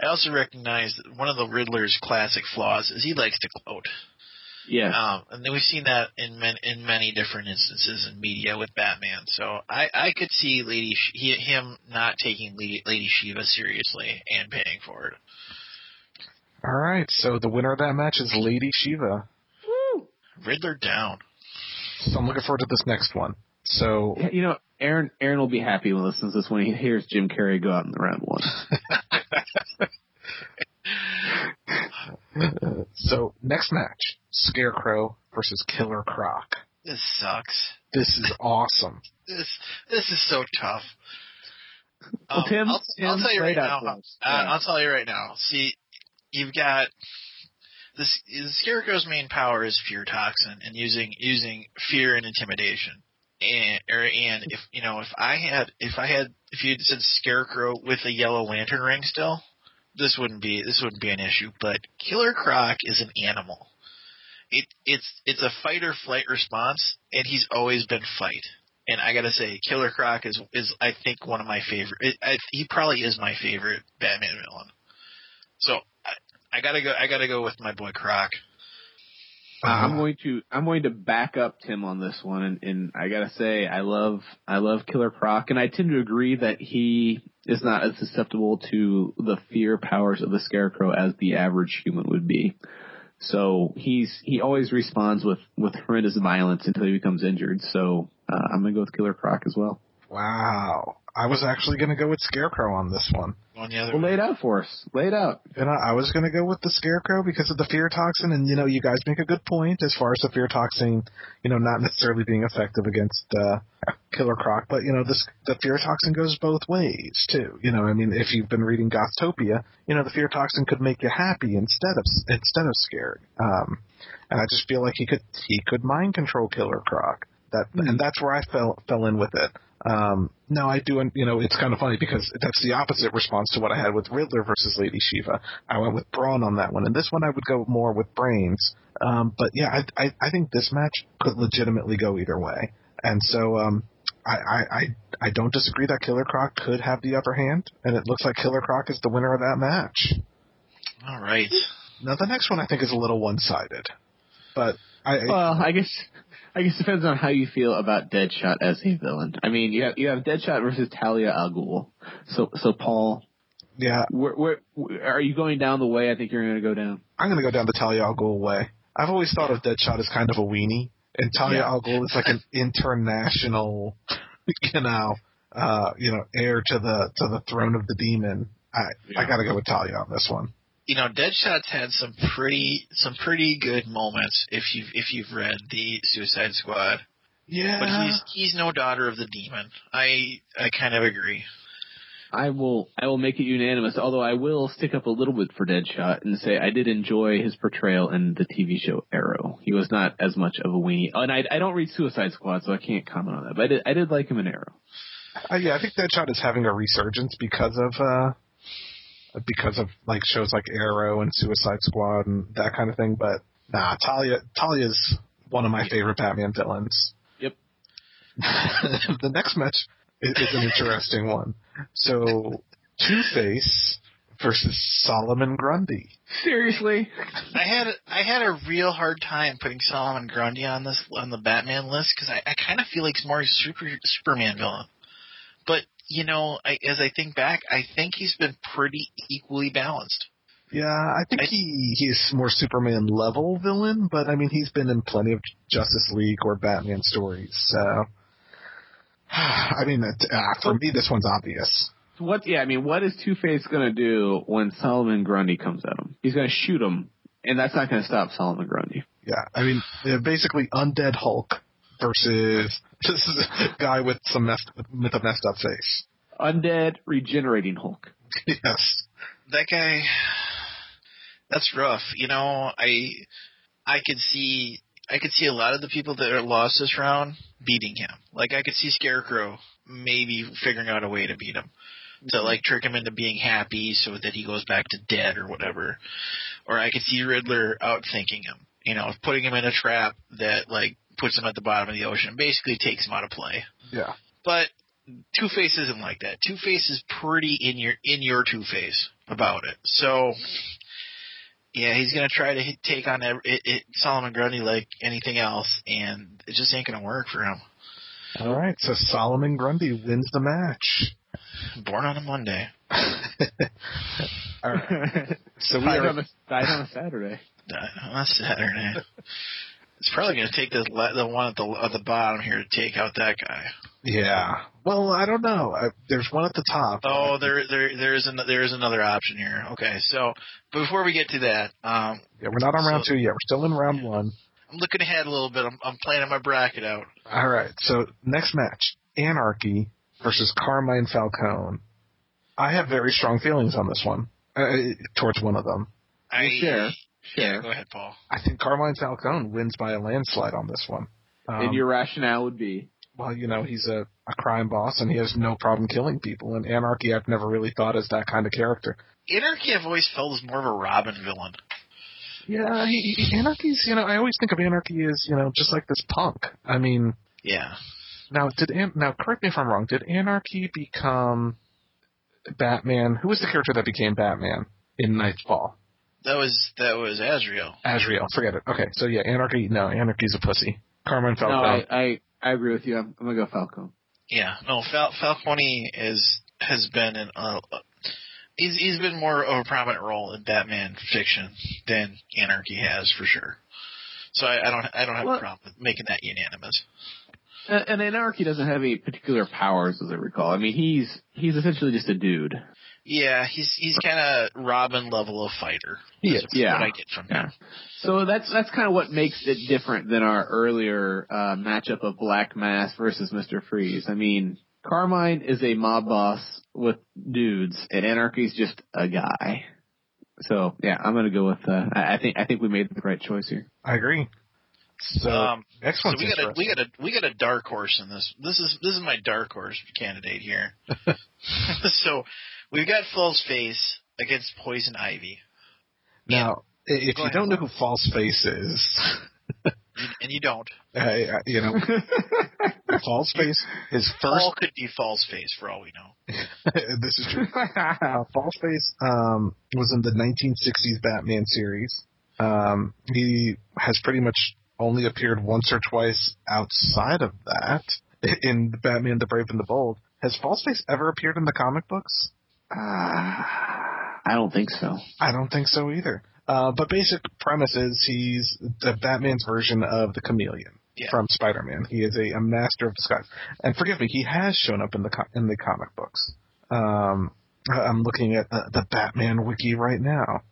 S5: I also recognize that one of the Riddler's classic flaws is he likes to gloat.
S6: Yeah.
S5: Um, and then we've seen that in man, in many different instances in media with Batman. So I, I could see Lady Sh- he, him not taking Lady, Lady Shiva seriously and paying for it.
S3: All right, so the winner of that match is Lady Shiva. Woo!
S5: Riddler down.
S3: So I'm looking forward to this next one. So
S6: You know, Aron Aron will be happy when he listens to this when he hears Jim Carrey go out in the round one. [laughs]
S3: so next match, Scarecrow versus Killer Croc.
S5: This sucks.
S3: This is awesome.
S5: This this is so tough.
S6: Well,
S5: Um,
S6: Tim,
S5: I'll,
S6: Tim,
S5: I'll tell you
S6: lay
S5: right now. Uh,
S6: Yeah.
S5: I'll tell you right now. See, you've got this. The Scarecrow's main power is fear toxin and using using fear and intimidation. And or, and if you know if I had if I had if you'd said Scarecrow with a yellow lantern ring still, this wouldn't be this wouldn't be an issue. But Killer Croc is an animal. It it's it's a fight or flight response, and he's always been fight. And I gotta say, Killer Croc is is I think one of my favorite. It, I, he probably is my favorite Batman villain. So I, I gotta go. I gotta go with my boy Croc.
S6: Uh. I'm going to I'm going to back up Tim on this one, and, and I gotta say I love I love Killer Croc, and I tend to agree that he is not as susceptible to the fear powers of the Scarecrow as the average human would be. So he's he always responds with with horrendous violence until he becomes injured. So uh, I'm gonna go with Killer Croc as well.
S3: Wow. I was actually going to go with Scarecrow on this one.
S5: On the other,
S6: Well, lay it out for us. Lay it out.
S3: And I, I was going to go with the Scarecrow because of the fear toxin. And, you know, you guys make a good point as far as the fear toxin, you know, not necessarily being effective against uh, Killer Croc. But, you know, this, the fear toxin goes both ways, too. You know, I mean, if you've been reading Gothtopia, you know, the fear toxin could make you happy instead of instead of scared. Um, and I just feel like he could he could mind control Killer Croc. That and that's where I fell fell in with it. Um, no, I do, you know, it's kind of funny because that's the opposite response to what I had with Riddler versus Lady Shiva. I went with Brawn on that one, and this one I would go more with Brains. Um, but yeah, I, I, I think this match could legitimately go either way, and so um, I, I, I, I don't disagree that Killer Croc could have the upper hand, and it looks like Killer Croc is the winner of that match.
S5: all right.
S3: Now the next one I think is a little one-sided, but I,
S6: Well, I guess I guess it depends on how you feel about Deadshot as a villain. I mean, you have you have Deadshot versus Talia al Ghul. So so Paul,
S3: yeah,
S6: where, where, where are you going down the way I think you're going to go down?
S3: I'm going to go down the Talia al Ghul way. I've always thought of Deadshot as kind of a weenie, and Talia
S6: Yeah.
S3: al Ghul is like an [laughs] international, [laughs] you know, uh, you know, heir to the to the throne of the demon. I I got to go with Talia on this one.
S5: You know, Deadshot's had some pretty some pretty good moments if you've if you've read the Suicide Squad.
S3: Yeah,
S5: But he's he's no daughter of the demon. I I kind of agree.
S6: I will I will make it unanimous. Although I will stick up a little bit for Deadshot and say I did enjoy his portrayal in the TV show Arrow. He was not as much of a weenie, and I I don't read Suicide Squad, so I can't comment on that. But I did, I did like him in Arrow.
S3: uh, yeah. I think Deadshot is having a resurgence because of uh, because of like shows like Arrow and Suicide Squad and that kind of thing. But nah, Talia Talia's one of my favorite Batman villains.
S6: Yep. [laughs]
S3: the next match is, is an interesting one. So Two Face versus Solomon Grundy.
S6: Seriously?
S5: I had I had a real hard time putting Solomon Grundy on this on the Batman list because I, I kind of feel like he's more a super Superman villain. But you know, I, as I think back, I think he's been pretty equally balanced.
S3: Yeah, I think
S5: I-
S3: he he's more Superman level villain, but I mean he's been in plenty of Justice League or Batman stories. So, [sighs] I mean, uh, for me, this one's obvious.
S6: What? Yeah, I mean, what is Two Face gonna do when Solomon Grundy comes at him? He's gonna shoot him, and that's not gonna stop Solomon Grundy.
S3: Yeah, I mean, uh, basically undead Hulk versus [laughs] this is a guy with some messed with a messed up face.
S6: Undead, regenerating Hulk.
S5: yes. That guy that's rough. You know, I I could see I could see a lot of the people that are lost this round beating him. Like I could see Scarecrow maybe figuring out a way to beat him. To like trick him into being happy so that he goes back to dead or whatever. Or I could see Riddler outthinking him. You know, putting him in a trap that like puts him at the bottom of the ocean, basically takes him out of play.
S3: Yeah.
S5: But Two Face isn't like that. Two Face is pretty in your in your Two Face about it. So yeah, he's gonna try to hit, take on every, it, it, Solomon Grundy like anything else, and it just ain't gonna work for him.
S3: All right, so Solomon Grundy wins the match.
S5: Born on a Monday, [laughs]
S3: All right, [laughs] so we
S6: died,
S3: are
S6: on a, died on a Saturday. [laughs]
S5: uh, on a Saturday. It's probably gonna take the le- the one at the at the bottom here to take out that guy.
S3: yeah. Well, I don't know. I, there's one at the top.
S5: Oh, there there there is an, there is another option here. Okay, so before we get to that, um,
S3: yeah, we're not on round
S5: so-
S3: two yet. We're still in round one.
S5: I'm looking ahead a little bit. I'm, I'm planning my bracket out.
S3: All right. So next match, Anarchy versus Carmine Falcone. I have very strong feelings on this one. Uh, towards one of them.
S5: I
S6: share,
S5: Yeah, go ahead, Paul.
S3: I think Carmine Falcone wins by a landslide on this one. Um,
S6: and your rationale would be
S3: well, you know, he's a, a crime boss and he has no problem killing people. And Anarchy, I've never really thought as that kind of character.
S5: Anarchy I've always felt is more of a Robin villain.
S3: Yeah, he, he, Anarchy's, you know, I always think of Anarchy as, you know, just like this punk. I mean,
S5: Yeah.
S3: now did now correct me if I'm wrong. Did Anarchy become Batman? Who was the character that became Batman in Nightfall?
S5: That was that was Azrael.
S3: Azrael. Forget it. Okay, so yeah, Anarchy. No, Anarchy's a pussy. Carmine
S6: no.
S3: Falcone.
S6: I, I I agree with you. I'm, I'm gonna go Falcon.
S5: Yeah. No, Fal- Falcone is has been in uh, he's he's been more of a prominent role in Batman fiction than Anarchy has for sure. So I, I don't I don't have
S6: Well-
S5: a problem with making that unanimous.
S6: And, and Anarchy doesn't have any particular powers, as I recall. I mean, he's he's essentially just a dude.
S5: Yeah, he's he's kind of Robin level of fighter.
S3: He
S5: is
S3: is,
S6: yeah.
S5: What I get from him.
S6: So that's that's kind of what makes it different than our earlier uh, matchup of Black Mask versus Mister Freeze. I mean, Carmine is a mob boss with dudes, and Anarchy's just a guy. So yeah, I'm gonna go with. Uh, I, I think I think we made the right choice here.
S3: I agree. So
S5: Um,
S3: next
S5: So we got a we got a we got a dark horse in this. This is this is my dark horse candidate here. [laughs] [laughs] so we've got False Face against Poison Ivy,
S3: now, i- if you
S5: ahead,
S3: don't know who False Face is,
S5: and you don't. [laughs]
S3: I, I- you know, [laughs] False Face, his
S5: Paul
S3: first.
S5: could be False Face for all we know. [laughs]
S3: this is true. Uh, False Face um, was in the 1960s Batman series. Um, he has pretty much only appeared once or twice outside of that in Batman: The Brave and the Bold. Has False Face ever appeared in the comic books?
S6: Ah, I don't think so.
S3: I don't think so either. Uh, but basic premise is he's the Batman's version of the Chameleon
S5: Yeah.
S3: from Spider-Man. He is a, a master of disguise. And forgive me, he has shown up in the co- in the comic books. Um, I'm looking at uh, the Batman wiki right now.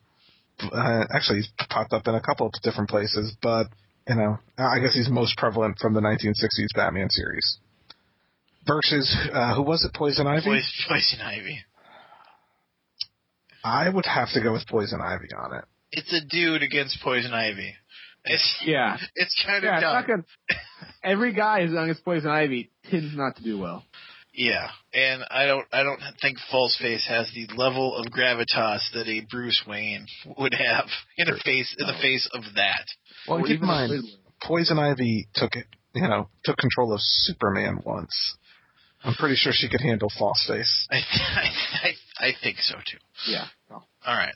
S3: Uh, actually, he's popped up in a couple of different places, but you know, I guess he's most prevalent from the 1960s Batman series. Versus, uh, who was it? Poison Ivy.
S5: Poison, Poison Ivy.
S3: I would have to go with Poison Ivy on it.
S5: It's a dude against Poison Ivy. It's
S6: Yeah, [laughs]
S5: it's kind of
S6: yeah. It's
S5: dumb.
S6: not gonna, every guy who's on his poison ivy tends not to do well.
S5: Yeah, and I don't I don't think False Face has the level of gravitas that a Bruce Wayne would have in a face in the face of that.
S3: Well,
S6: Or
S3: keep in mind, Poison Ivy took it, you know, took control of Superman once. I'm pretty sure she could handle False Face. [laughs]
S5: I I, I, I think so too.
S6: Yeah. Oh,
S5: All right.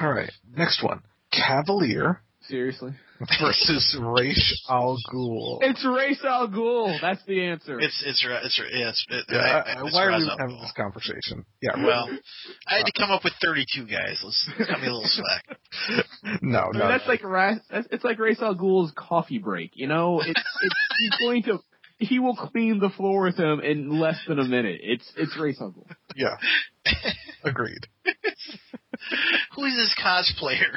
S3: All right, next one. Cavalier
S6: seriously?
S3: versus [laughs] Raish Al Ghul.
S6: It's Ra's al Ghul. That's the answer.
S5: It's it's ra- it's it's, it,
S3: Yeah,
S5: I-
S3: uh,
S5: it's
S3: why are we having this conversation? Yeah,
S5: Well, I had to come up with 32 guys. Let's cut me a little slack. [laughs]
S3: no,
S6: I mean,
S3: no.
S6: that's like Ra- it's like Ra's al Ghul's coffee break. You know, it's, it's he's going to he will clean the floor with him in less than a minute. It's it's Ra's al
S3: yeah, agreed. [laughs]
S5: Who is this cosplayer?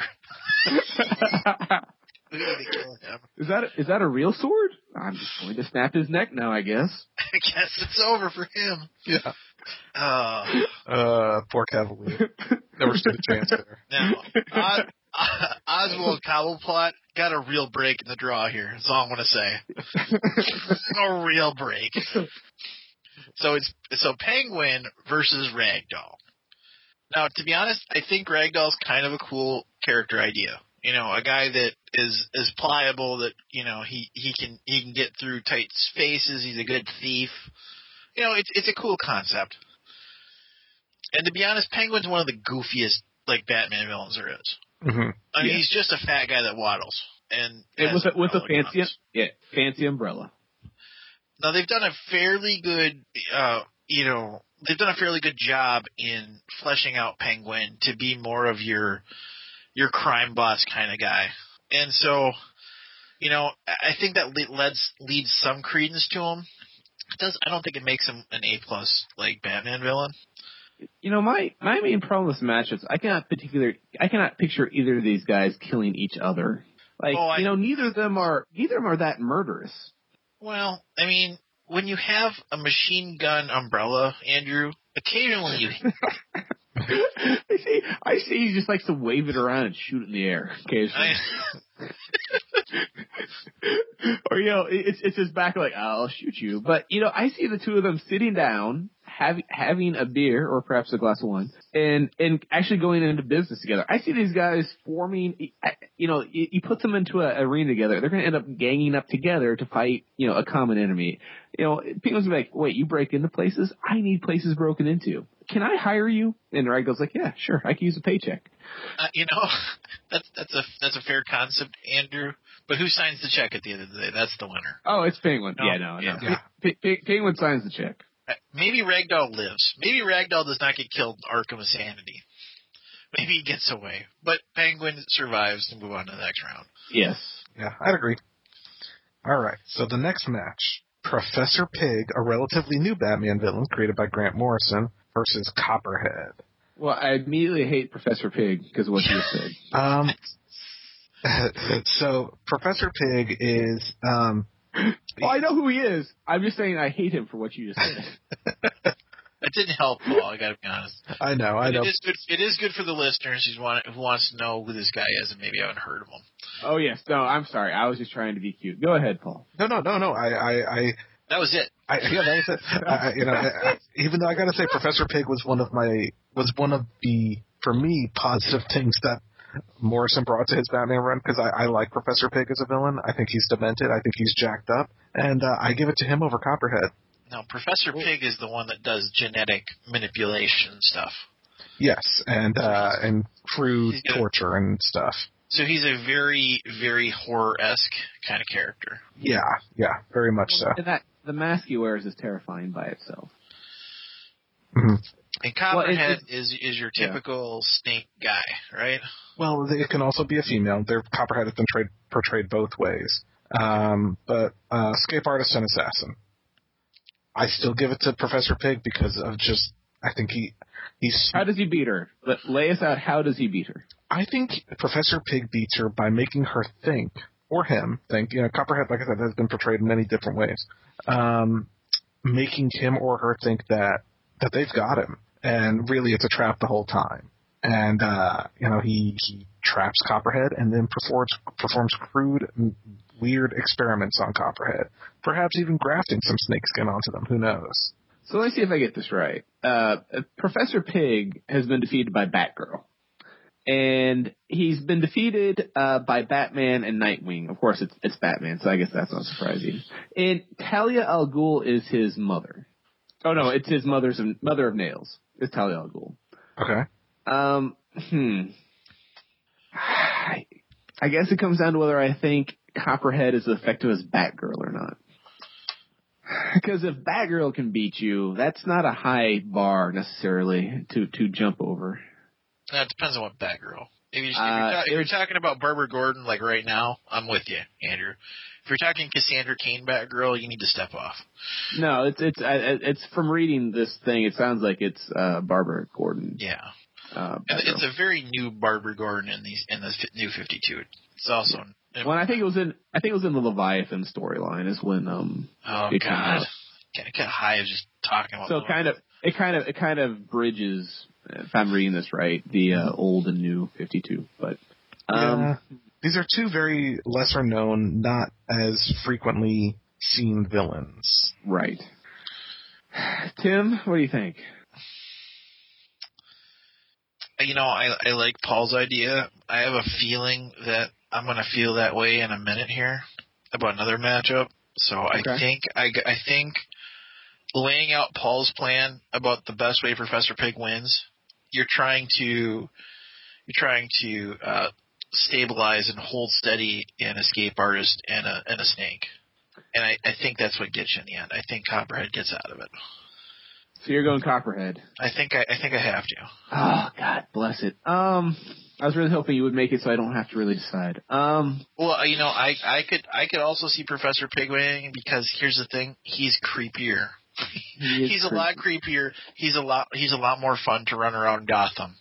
S5: We gotta be killing him.
S6: is that is that a real sword? I'm just going to snap his neck now. I guess.
S5: I guess it's over for him.
S3: Yeah,
S5: Uh,
S3: uh, poor Cavalier. Never stood a chance there.
S5: now, Os- [laughs] Oswald Cobblepot got a real break in the draw here. That's all I'm gonna say. [laughs] a real break. So it's so Penguin versus Ragdoll. Now, to be honest, I think Ragdoll's kind of a cool character idea. You know, a guy that is is pliable that you know he he can he can get through tight spaces. He's a good thief. You know, it's it's a cool concept. And to be honest, Penguin's one of the goofiest like Batman villains there is.
S3: Hmm
S5: I mean,
S6: Yeah.
S5: he's just a fat guy that waddles and
S6: And
S5: has
S6: with a, with a fancy yeah fancy umbrella.
S5: Now they've done a fairly good, uh, you know, they've done a fairly good job in fleshing out Penguin to be more of your your crime boss kind of guy, and so, you know, I I think that leads leads some credence to him. It does I don't think it makes him an A plus like Batman villain.
S6: You know, my my main problem with this match is I cannot particular I cannot picture either of these guys killing each other. Like
S5: Oh, I-
S6: you know, neither of them are neither of them are that murderous.
S5: Well, I mean, when you have a machine gun umbrella, Andrew, occasionally you [laughs]
S6: I see I see he just likes to wave it around and shoot it in the air occasionally. [laughs] Or you know, it's it's his back like I'll shoot you. But you know, I see the two of them sitting down, having having a beer or perhaps a glass of wine, and and actually going into business together. I see these guys forming. You know, you, you put them into an arena together, they're going to end up ganging up together to fight. You know, a common enemy. You know, people's like, wait, you break into places? I need places broken into. Can I hire you? And Ragdoll's like, yeah, sure, I can use a paycheck.
S5: uh, you know, [laughs] that's that's a that's a fair concept, Andrew. But who signs the check at the end of the day? That's the winner.
S6: Oh, it's Penguin.
S5: No,
S6: yeah, no, no.
S3: Yeah.
S6: P- P- Penguin signs the check.
S5: Uh, Maybe Ragdoll lives. Maybe Ragdoll does not get killed in Arkham Insanity. Maybe he gets away. But Penguin survives to move on to the next round.
S6: Yes.
S3: Yeah, I'd agree. All right, so the next match Professor Pig, a relatively new Batman villain created by Grant Morrison, versus Copperhead.
S6: Well, I immediately hate Professor Pig because of what you said.
S3: Um, [laughs] so Professor Pig is um,
S6: well, I know who he is. I'm just saying I hate him for what you just said.
S5: That didn't help, Paul. I got to be honest.
S3: I know, I know.
S5: It is good. It is good for the listeners who want who wants to know who this guy is and maybe haven't heard of him.
S6: oh yes, no, I'm sorry. I was just trying to be cute. Go ahead, Paul.
S3: No, no, no, no. I, I, I,
S5: That was it.
S3: I yeah, that was it. I, I- you know, I, I, even though I got to say, Professor Pig was one of my was one of the for me positive things that Morrison brought to his Batman run because I, I like Professor Pig as a villain. I think he's demented. I think he's jacked up, and uh, I give it to him over Copperhead.
S5: No, Professor Pig is the one that does genetic manipulation stuff.
S3: Yes, and uh, and crude torture and stuff.
S5: So he's a very, very horror esque kind of character.
S3: Yeah, yeah, very much so.
S6: That the mask he wears is terrifying by itself.
S3: Mhm.
S5: And Copperhead
S6: it's-
S5: is is your
S6: Yeah.
S5: typical snake guy, right?
S3: Well, it can also be a female. Their Copperhead has been trade, portrayed both ways. Um, but uh, escape artist and assassin. I still give it to Professor Pig because of just I think he he's
S6: How does he beat her? Let, lay us out. How does he beat her?
S3: I think Professor Pig beats her by making her think or him think. You know, Copperhead, like I said, has been portrayed in many different ways. Um, making him or her think that that they've got him, and really it's a trap the whole time. And uh, you know, he he traps Copperhead and then performs performs crude weird experiments on Copperhead. Perhaps even grafting some snakeskin onto them. Who knows?
S6: So let me see if I get this right. Uh, Professor Pig has been defeated by Batgirl. And he's been defeated uh, by Batman and Nightwing. Of course, it's, it's Batman, so I guess that's not surprising. And Talia al Ghul is his mother. Oh no, it's his mother's mother of nails. It's Talia al Ghul.
S3: Okay.
S6: Um, hmm. I, I guess it comes down to whether I think Copperhead is as effective as Batgirl or not. Because if Batgirl can beat you, that's not a high bar necessarily to to jump over.
S5: That depends on what Batgirl. If, you, if,
S6: Uh,
S5: you're, ta- if you're talking about Barbara Gordon, like right now, I'm with you, Andrew. If you're talking Cassandra Cain Batgirl, you need to step off.
S6: No, it's it's I- it's from reading this thing. It sounds like it's uh, Barbara Gordon.
S5: Yeah,
S6: Uh,
S5: and it's a very new Barbara Gordon in these in the fi- new 52. It's also.
S6: when I think it was in I think it was in the Leviathan storyline is when um
S5: oh
S6: it came
S5: God,
S6: out.
S5: get, get high of just talking about.
S6: so
S5: the-
S6: kind of it kind of it kind of bridges if I'm reading this right the uh, old and new 52 but um
S3: yeah. These are two very lesser known, not as frequently seen villains.
S6: right Tim what do you think
S5: you know, I I like Paul's idea. I have a feeling that I'm going to feel that way in a minute here about another matchup. So I
S6: Okay.
S5: think I think laying out Paul's plan about the best way Professor Pig wins, you're trying to you're trying to uh, stabilize and hold steady an escape artist and a and a snake. And I, I think that's what gets you in the end. I think Copperhead gets out of it.
S6: so you're going Copperhead
S5: I think I, I think I have to.
S6: oh God bless it um I was really hoping you would make it so I don't have to really decide um
S5: Well, you know, I I could I could also see Professor Pig win because here's the thing: he's creepier.
S6: he [laughs]
S5: He's a lot creepier. He's a lot he's a lot more fun to run around Gotham.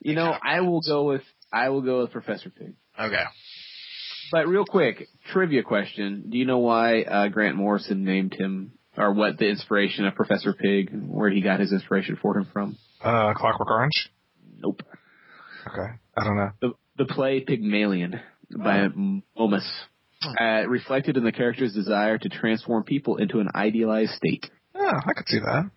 S6: you know I will go with I will go with Professor Pig
S5: Okay.
S6: But real quick, trivia question: Do you know why uh, Grant Morrison named him, or what the inspiration of Professor Pig, where he got his inspiration for him from?
S3: Uh, Clockwork Orange?
S6: Nope.
S3: Okay. I don't know.
S6: The the play Pygmalion by Momus uh, reflected in the character's desire to transform people into an idealized state.
S3: Yeah, I could see that.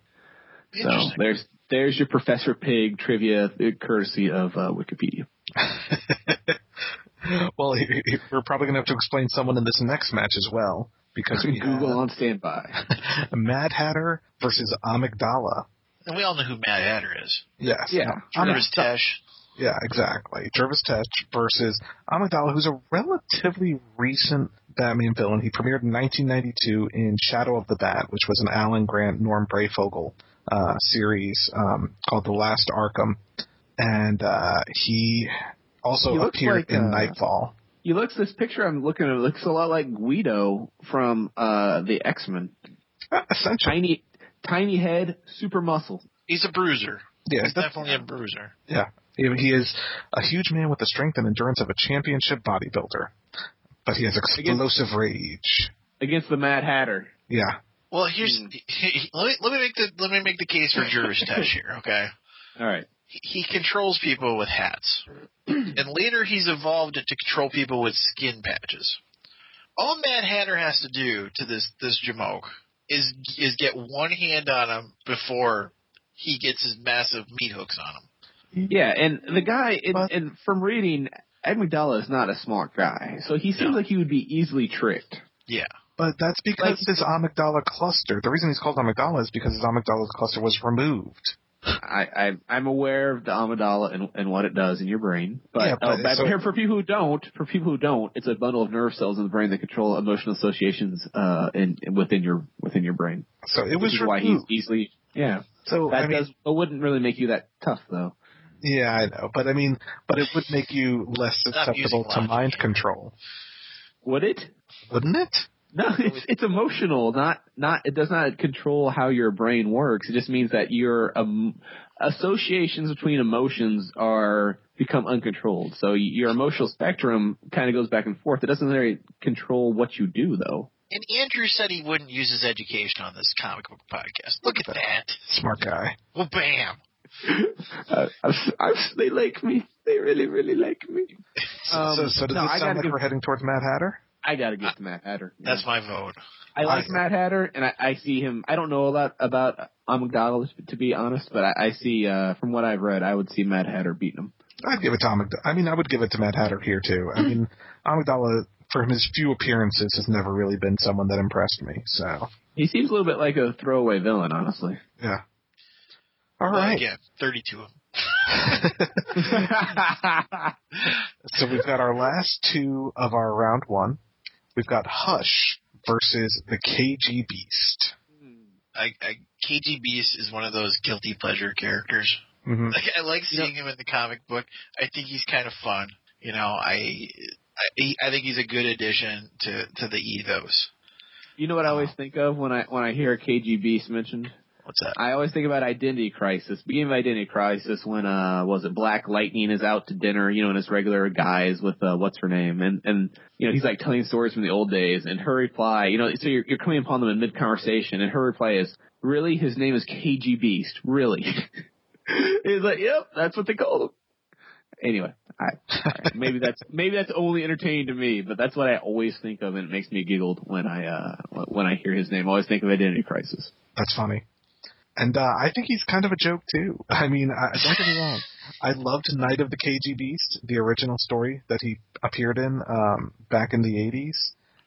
S6: So there's there's your Professor Pig trivia, uh, courtesy of uh, Wikipedia. [laughs]
S3: well, he, he- we're probably going to have to explain someone in this next match as well. Because we [laughs]
S6: Google on standby.
S3: have [laughs] Mad Hatter versus Amygdala.
S5: And we all know who Mad Hatter is.
S3: Yes.
S6: Yeah.
S5: Jervis Tetch.
S3: Yeah, exactly. Jervis Tetch versus Amygdala, who's a relatively recent Batman villain. He premiered in 1992 in Shadow of the Bat, which was an Alan Grant, Norm Breyfogle uh, series um, called The Last Arkham. And uh, he also
S6: He
S3: appeared
S6: like,
S3: in
S6: uh,
S3: Nightfall.
S6: He looks. This picture I'm looking at looks a lot like Guido from uh, the X Men.
S3: Uh, essentially,
S6: Tiny, tiny head, super muscle.
S5: He's a bruiser.
S3: yeah,
S5: He's definitely a bruiser.
S3: Yeah. He, he is a huge man with the strength and endurance of a championship bodybuilder. But he has explosive rage.
S6: against the Mad Hatter.
S3: Yeah.
S5: Well, here's
S6: Hmm.
S5: let me let me make the let me make the case for Jervis [laughs] Tetch here. Okay.
S6: All right.
S5: He, he controls people with hats, [clears throat] and later he's evolved to control people with skin patches. All Mad Hatter has to do to this this Jamoke is is get one hand on him before he gets his massive meat hooks on him.
S6: Yeah, and the guy, and,
S3: But-
S6: and from reading, Amygdala is not a smart guy, so he seems
S5: No.
S6: like he would be easily tricked.
S5: Yeah.
S3: But that's because
S6: Like-
S3: his amygdala cluster. The reason he's called amygdala is because his amygdala cluster was removed.
S6: I, I I'm aware of the Amygdala and, and what it does in your brain, but,
S3: Yeah, but
S6: uh,
S3: so-
S6: for- people who don't, for people who don't, it's a bundle of nerve cells in the brain that control emotional associations uh in, in within your within your brain.
S3: So it was
S6: why he's easily yeah.
S3: so
S6: That
S3: I mean,
S6: does it wouldn't really make you that tough though.
S3: yeah, I know, but I mean, but it would make you less susceptible to mind control,
S6: Would it?
S3: wouldn't it?
S6: No, it's it's emotional, not not. It does not control how your brain works. It just means that your um, associations between emotions are become uncontrolled. So your emotional spectrum kind of goes back and forth. It doesn't really control what you do, though.
S5: And Andrew said he wouldn't use his education on this comic book podcast. Look at that.
S3: Smart guy.
S5: Well, bam. [laughs]
S6: Uh, I've, I've, they like me. They really, really like me.
S3: So,
S6: Um,
S3: so, so does
S6: no,
S3: this
S6: I
S3: sound like
S6: give-
S3: we're heading towards Mad Hatter?
S6: I got to give to Mad Hatter. yeah.
S5: That's my vote.
S6: I like
S3: I-
S6: Mad Hatter, and I, I see him. I don't know a lot about Amygdala to be honest, but I, I see uh, from what I've read, I would see Mad Hatter beating him.
S3: I'd give it to Amygdala. I mean, I would give it to Mad Hatter here too. I mean, [clears throat] Amygdala, for his few appearances, has never really been someone that impressed me. So,
S6: He seems a little bit like a throwaway villain, honestly.
S3: yeah. All right.
S5: Well,
S3: right.
S5: Again, 32 of them. [laughs] [laughs]
S3: so we've got our last two of our round one. We've got Hush versus the KG Beast.
S5: I, I, KG Beast is one of those guilty pleasure characters.
S3: Mm-hmm.
S5: Like I like seeing him in the comic book. I think he's kind of fun. You know, I I, he- I think he's a good addition to to the ethos.
S6: you know what I always think of when I when I hear KG Beast mentioned?
S5: What's that?
S6: I always think about Identity Crisis. Beginning of Identity Crisis when uh was it Black Lightning is out to dinner, you know, in his regular guise with uh what's her name and and you know, he's like telling stories from the old days and her reply, you know, so you're you're coming upon them in mid conversation and her reply is, Really? His name is KG Beast. Really? [laughs] He's like, Yep, that's what they call him. Anyway, I, alright, maybe that's maybe that's only entertaining to me, but that's what I always think of, and it makes me giggle when I uh when I hear his name. I always think of Identity Crisis.
S3: That's funny. And uh, I think he's kind of a joke too. [laughs] I mean, I, don't get me wrong. I [laughs] loved Night of the KG Beast, the original story that he appeared in um, back in the '80s.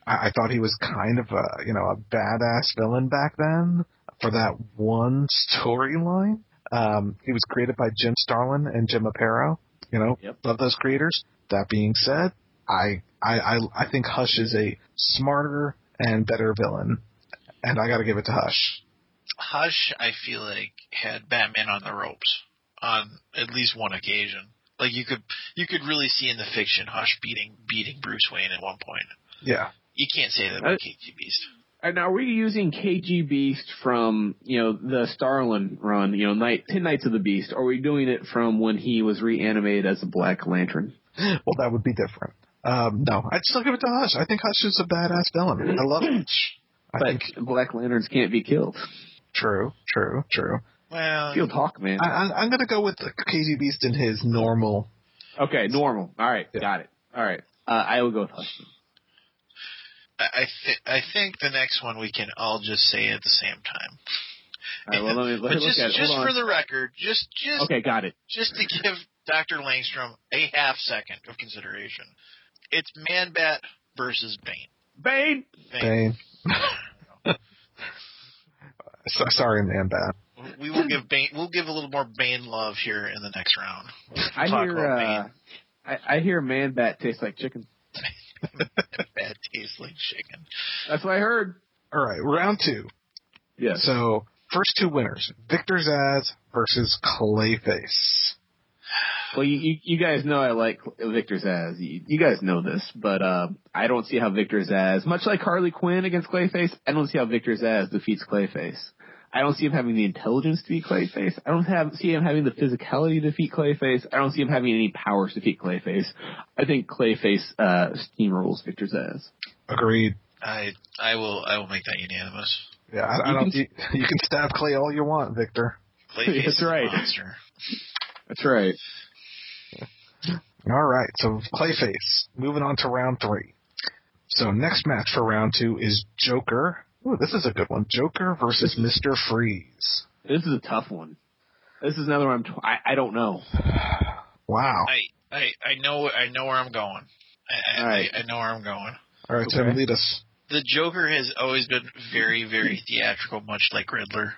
S3: I, I thought he was kind of a you know a badass villain back then for that one storyline. Um, he was created by Jim Starlin and Jim Aparo. You know,
S6: Yep.
S3: love those creators. That being said, I I I, I think Hush is a smarter and better villain, and I got to give it to Hush.
S5: Hush, I feel like had Batman on the ropes on at least one occasion. Like you could you could really see in the fiction Hush beating beating Bruce Wayne at one point.
S3: Yeah.
S5: You can't say that about KG Beast.
S6: And are we using KG Beast from, you know, the Starlin run, you know, Night, Ten Nights of the Beast? Or are we doing it from when he was reanimated as a Black Lantern?
S3: Well, that would be different. Um, no, I'd still give it to Hush. I think Hush is a badass villain. I love Hush. I
S6: But
S3: think
S6: Black Lanterns can't be killed.
S3: True, true, true.
S5: Well,
S6: Field Hawk, man.
S3: I, I, I'm gonna go with the KG Beast in his normal.
S6: Okay, normal. All right,
S3: Yeah.
S6: got it. All right. Uh, I will go with Hush.
S5: I I, th- I think the next one we can all just say at the same time.
S6: All right, well, let me, let [laughs]
S5: but
S6: me look
S5: just
S6: at
S5: just
S6: Hold
S5: for
S6: on.
S5: the record, just just
S6: Okay, got it.
S5: just to give Dr. Langstrom a half second of consideration. It's Man Bat versus Bane.
S6: Bane!
S5: Bane.
S3: Bane. [laughs] so, sorry, man, bad.
S5: We will give Bane. We'll give a little more Bane love here in the next round. We'll
S6: I hear,
S5: about
S6: uh, I, I hear Man Bat tastes like chicken. [laughs]
S5: Bane. tastes like chicken.
S6: That's what I heard.
S3: All right, round two.
S6: Yes.
S3: So first two winners: Victor Zsasz versus Clayface.
S6: Well, you, you you guys know I like Victor Zsasz. You, you guys know this, but uh, I don't see how Victor Zsasz, much like Harley Quinn against Clayface, I don't see how Victor Zsasz defeats Clayface. I don't see him having the intelligence to beat Clayface. I don't have see him having the physicality to defeat Clayface. I don't see him having any powers to defeat Clayface. I think Clayface uh, steamrolls Victor Zsasz.
S3: Agreed.
S5: I I will I will make that unanimous.
S3: Yeah, I, I
S6: You
S3: don't.
S6: can-
S3: You, you can stab Clay all you want, Victor.
S5: Clayface
S6: That's
S5: is a
S6: right.
S5: monster.
S6: That's right.
S3: All right, so Clayface. Moving on to round three. So next match for round two is Joker. Ooh, this is a good one. Joker versus Mister Freeze.
S6: This is a tough one. This is another one. I'm tw- I I don't know. [sighs]
S3: Wow.
S5: I, I I know I know where I'm going. I, I,
S6: All right.
S5: I, I know where I'm going.
S3: All right, Tim, lead us.
S5: The Joker has always been very, very theatrical, much like Riddler.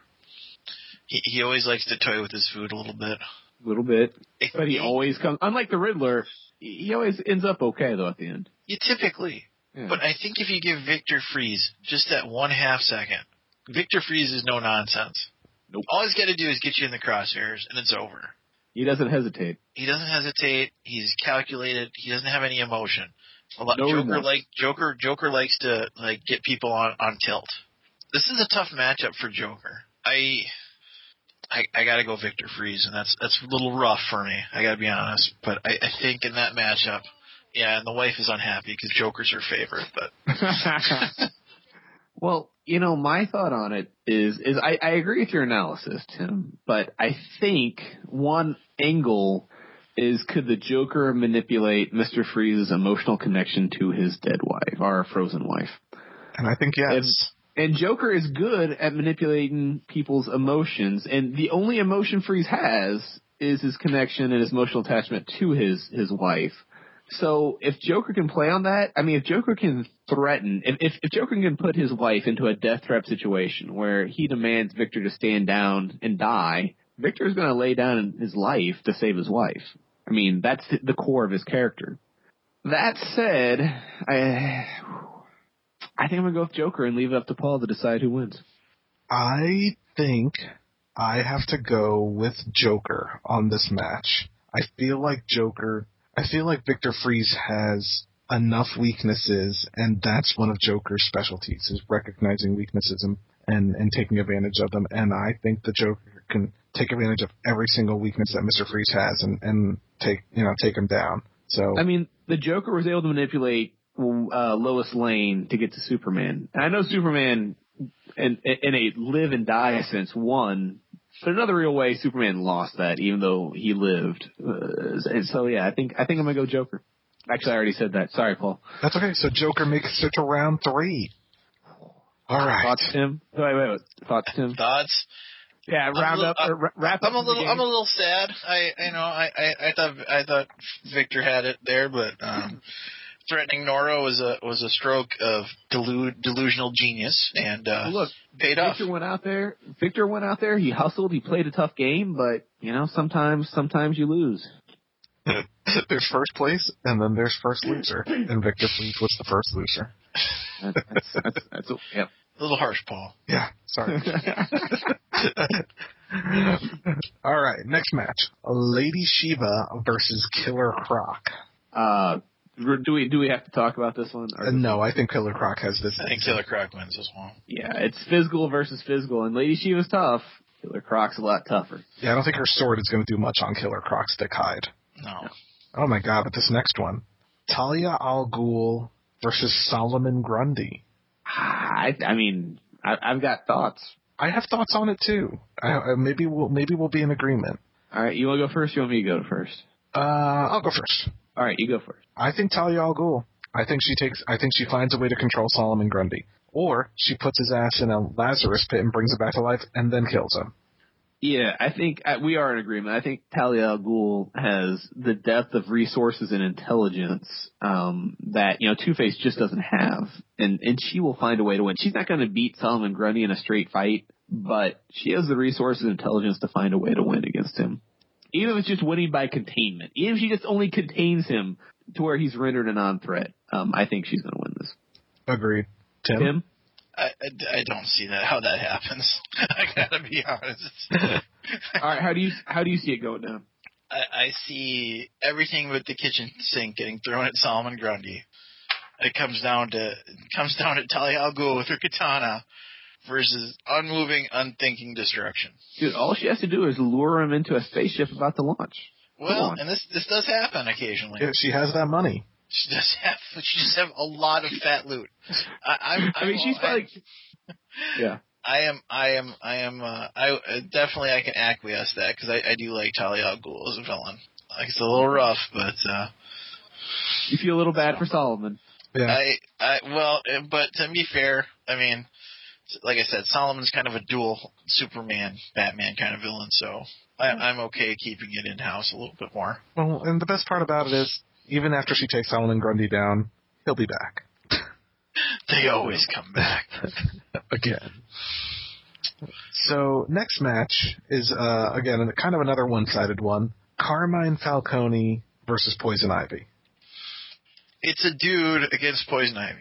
S5: He he always likes to toy with his food a little bit.
S6: A little bit, but he always comes. Unlike the Riddler, he he always ends up okay though at the end.
S5: You typically,
S6: Yeah.
S5: but I think if you give Victor Freeze just that one half second, Victor Freeze is no nonsense.
S6: Nope.
S5: All he's got to do is get you in the crosshairs, and it's over.
S6: he doesn't hesitate.
S5: He doesn't hesitate. He's calculated. He doesn't have any emotion. A lot,
S6: No
S5: Joker
S6: remorse.
S5: like Joker. Joker likes to like get people on on tilt. This is a tough matchup for Joker. I. I, I gotta go Victor Freeze, and that's that's a little rough for me. I gotta be honest, but I, I think in that matchup, yeah, and the wife is unhappy because Joker's her favorite. But [laughs] [laughs]
S6: well, you know, my thought on it is is I, I agree with your analysis, Tim, but I think one angle is could the Joker manipulate Mr. Freeze's emotional connection to his dead wife, our frozen wife?
S3: And I think yes.
S6: And Joker is good at manipulating people's emotions, and the only emotion Freeze has is his connection and his emotional attachment to his his wife. So if Joker can play on that, I mean, if Joker can threaten, if, if, Joker can put his wife into a death threat situation where he demands Victor to stand down and die, Victor is going to lay down his life to save his wife. I mean, that's the core of his character. That said, I I think I'm gonna go with Joker and leave it up to Paul to decide who wins.
S3: I think I have to go with Joker on this match. I feel like Joker. I feel like Victor Fries has enough weaknesses, and that's one of Joker's specialties: is recognizing weaknesses and and, and taking advantage of them. And I think the Joker can take advantage of every single weakness that Mister Freeze has, and and take you know take him down. So
S6: I mean, the Joker was able to manipulate uh, Lois Lane to get to Superman. And I know Superman, in, in a live and die sense, won. But another real way, Superman lost that, even though he lived. Uh, and so yeah, I think I think I'm gonna go Joker. Actually, I already said that. Sorry, Paul.
S3: that's okay. So Joker makes it to round three. All right.
S6: Thoughts, Tim? Wait, wait, wait. Thoughts, Tim?
S5: Thoughts?
S6: Yeah,
S5: I'm a
S6: round
S5: little-
S6: up. or wrap
S5: I'm
S6: up
S5: a little. I'm a little sad. I, you know, I, I, I thought, I thought Victor had it there, but um, threatening Nora was a was a stroke of delu- delusional genius, and uh,
S6: look,
S5: paid off.
S6: Victor went out there. Victor went out there. He hustled. He played a tough game, but you know, sometimes, sometimes you lose. [laughs]
S3: there's first place, and then there's first loser, and Victor Fries was the first loser.
S6: That- That's, that's, that's, yep.
S5: A little harsh, Paul.
S3: Yeah, sorry. [laughs] All right, next match: Lady Shiva versus Killer Croc.
S6: Uh, do we do we have to talk about this one? Or-
S3: Uh, no, I think Killer Croc has this.
S5: I think Killer Croc wins this one.
S6: Yeah, it's physical versus physical, and Lady Shiva's tough. Killer Croc's a lot tougher.
S3: Yeah, I don't think her sword is going to do much on Killer Croc's thick hide.
S5: No.
S3: Oh my god, but this next one. Talia al Ghul versus Solomon Grundy.
S6: I, I mean, I, I've got thoughts.
S3: I have thoughts on it too. I, I, maybe we'll maybe we'll be in agreement.
S6: All right, you want to go first? You want me to go first?
S3: Uh, I'll go first.
S6: All right, you go first.
S3: I think Talia al Ghul. I think she takes. I think she finds a way to control Solomon Grundy, or she puts his ass in a Lazarus pit and brings him back to life, and then kills him.
S6: Yeah, I think uh, we are in agreement. I think Talia al Ghul has the depth of resources and intelligence um, that you know Two Face just doesn't have, and and she will find a way to win. She's not going to beat Solomon Grundy in a straight fight, but she has the resources and intelligence to find a way to win against him. Even if it's just winning by containment, even if she just only contains him to where he's rendered a non-threat, um, I think she's going to win this.
S3: Agreed. Tim.
S6: Tim,
S5: I, I, I don't see that how that happens. [laughs] I gotta be honest. [laughs]
S6: all right, how do you how do you see it going down?
S5: I, I see everything with the kitchen sink getting thrown at Solomon Grundy. It comes down to it comes down to Talia al Ghul with her katana versus unmoving, unthinking destruction.
S6: Dude, all she has to do is lure him into a spaceship about to launch.
S5: Well, and this this does happen occasionally.
S3: Yeah, she has that money.
S5: She does have [laughs] she does have a lot of fat loot. I, [laughs] I'm,
S6: I mean,
S5: I'm-
S6: she's probably. [laughs] Yeah.
S5: I am, I am, I am. Uh, I uh, definitely I can acquiesce that because I, I do like Talia al Ghul as a villain. Like it's a little rough, but uh,
S6: You feel a little bad for Solomon.
S3: Yeah.
S5: I, I well, uh, but to be fair, I mean, like I said, Solomon's kind of a dual Superman, Batman kind of villain, so I, I'm okay keeping it in house a little bit more.
S3: Well, and the best part about it is, even after she takes Solomon Grundy down, he'll be back [laughs]
S5: They always come back. [laughs]
S3: again. So next match is uh, again kind of another one-sided one: Carmine Falcone versus Poison Ivy.
S5: It's a dude against Poison Ivy.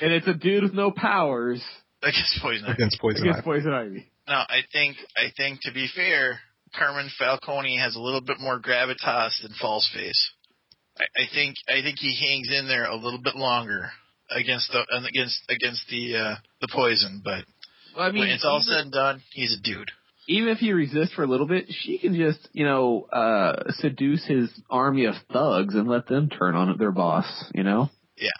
S6: And it's a dude with no powers
S5: Against Poison Ivy.
S3: Against Poison
S6: against
S3: Ivy.
S6: Poison Ivy.
S5: Now, I think, I think to be fair, Carmine Falcone has a little bit more gravitas than False Face. I, I think, I think he hangs in there a little bit longer against the against against the uh, the poison, but
S6: Well, I mean,
S5: when it's all said and done, he's a dude.
S6: even if he resists for a little bit, she can just, you know, uh, seduce his army of thugs and let them turn on their boss, you know?
S5: Yeah.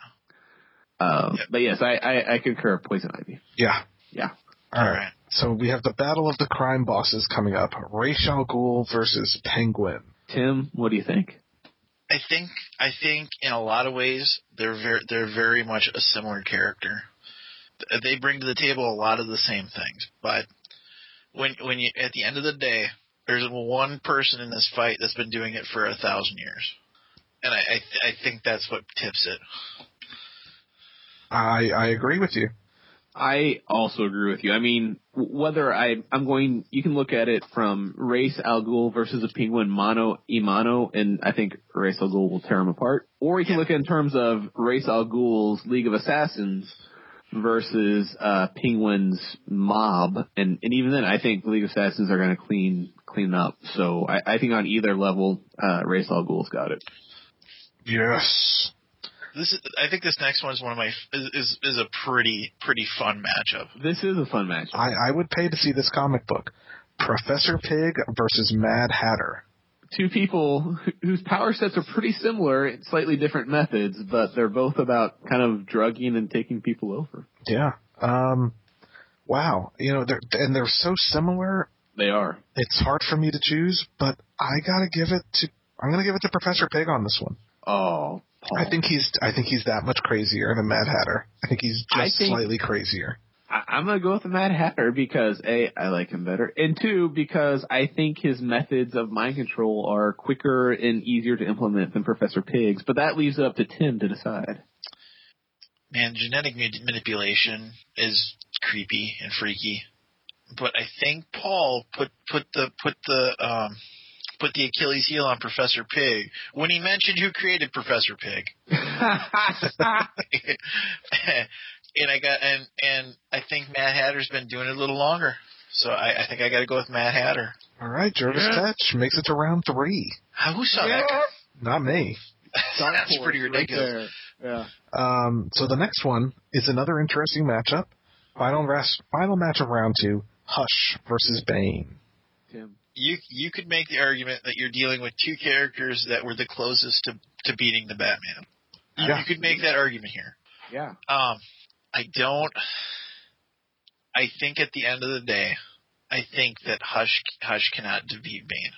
S6: Um,
S5: yep.
S6: But yes, I, I, I concur Poison Ivy.
S3: Yeah.
S6: Yeah.
S3: All right. So we have the battle of the crime bosses coming up: Ra's al Ghul versus Penguin.
S6: Tim, what do you think?
S5: I think I think in a lot of ways they're very they're very much a similar character. They bring to the table a lot of the same things, but when when you at the end of the day, there's one person in this fight that's been doing it for a thousand years, and I I, th- I think that's what tips it.
S3: I I agree with you.
S6: I also agree with you. I mean, whether I, I'm going, you can look at it from Ra's al Ghul versus a penguin mano a mano, and I think Ra's al Ghul will tear him apart. Or you can look at it in terms of Ra's al Ghul's League of Assassins versus uh, Penguin's mob, and and even then, I think League of Assassins are going to clean clean up. So I, I think on either level, uh, Ra's al Ghul's got it.
S3: Yes.
S5: This is, I think this next one is one of my is, is is a pretty pretty fun matchup.
S6: This is a fun match.
S3: I, I would pay to see this comic book. Professor Pig versus Mad Hatter.
S6: two people whose power sets are pretty similar, in slightly different methods, but they're both about kind of drugging and taking people over.
S3: Yeah. Um. Wow. You know, they're and they're so similar.
S6: They are.
S3: It's hard for me to choose, but I gotta give it to. I'm gonna give it to Professor Pig on this one.
S6: Oh, Paul.
S3: I think he's. I think he's that much crazier than Mad Hatter. I think he's just
S6: think-
S3: slightly crazier.
S6: I, I'm gonna go with the Mad Hatter because a I like him better, and two because I think his methods of mind control are quicker and easier to implement than Professor Pig's. But that leaves it up to Tim to decide.
S5: Man, genetic ma- manipulation is creepy and freaky, but I think Paul put put the put the um put the Achilles heel on Professor Pig when he mentioned who created Professor Pig. [laughs] [laughs] and I got and and I think Mad Hatter's been doing it a little longer. So I, I think I got to go with Mad Hatter.
S3: All right, Jervis
S5: Yeah.
S3: Tetch makes it to round three.
S5: How- Who saw that?
S3: Not me. [laughs]
S5: That's pretty ridiculous.
S6: Yeah.
S3: Um, so the next one is another interesting matchup. Final rest, final match of round two: Hush versus Bane.
S6: Tim.
S5: You you could make the argument that you're dealing with two characters that were the closest to to beating the Batman. You,
S3: Yeah.
S5: you could make that argument here.
S6: Yeah.
S5: Um, I don't. I think at the end of the day, I think that Hush Hush cannot defeat Bane.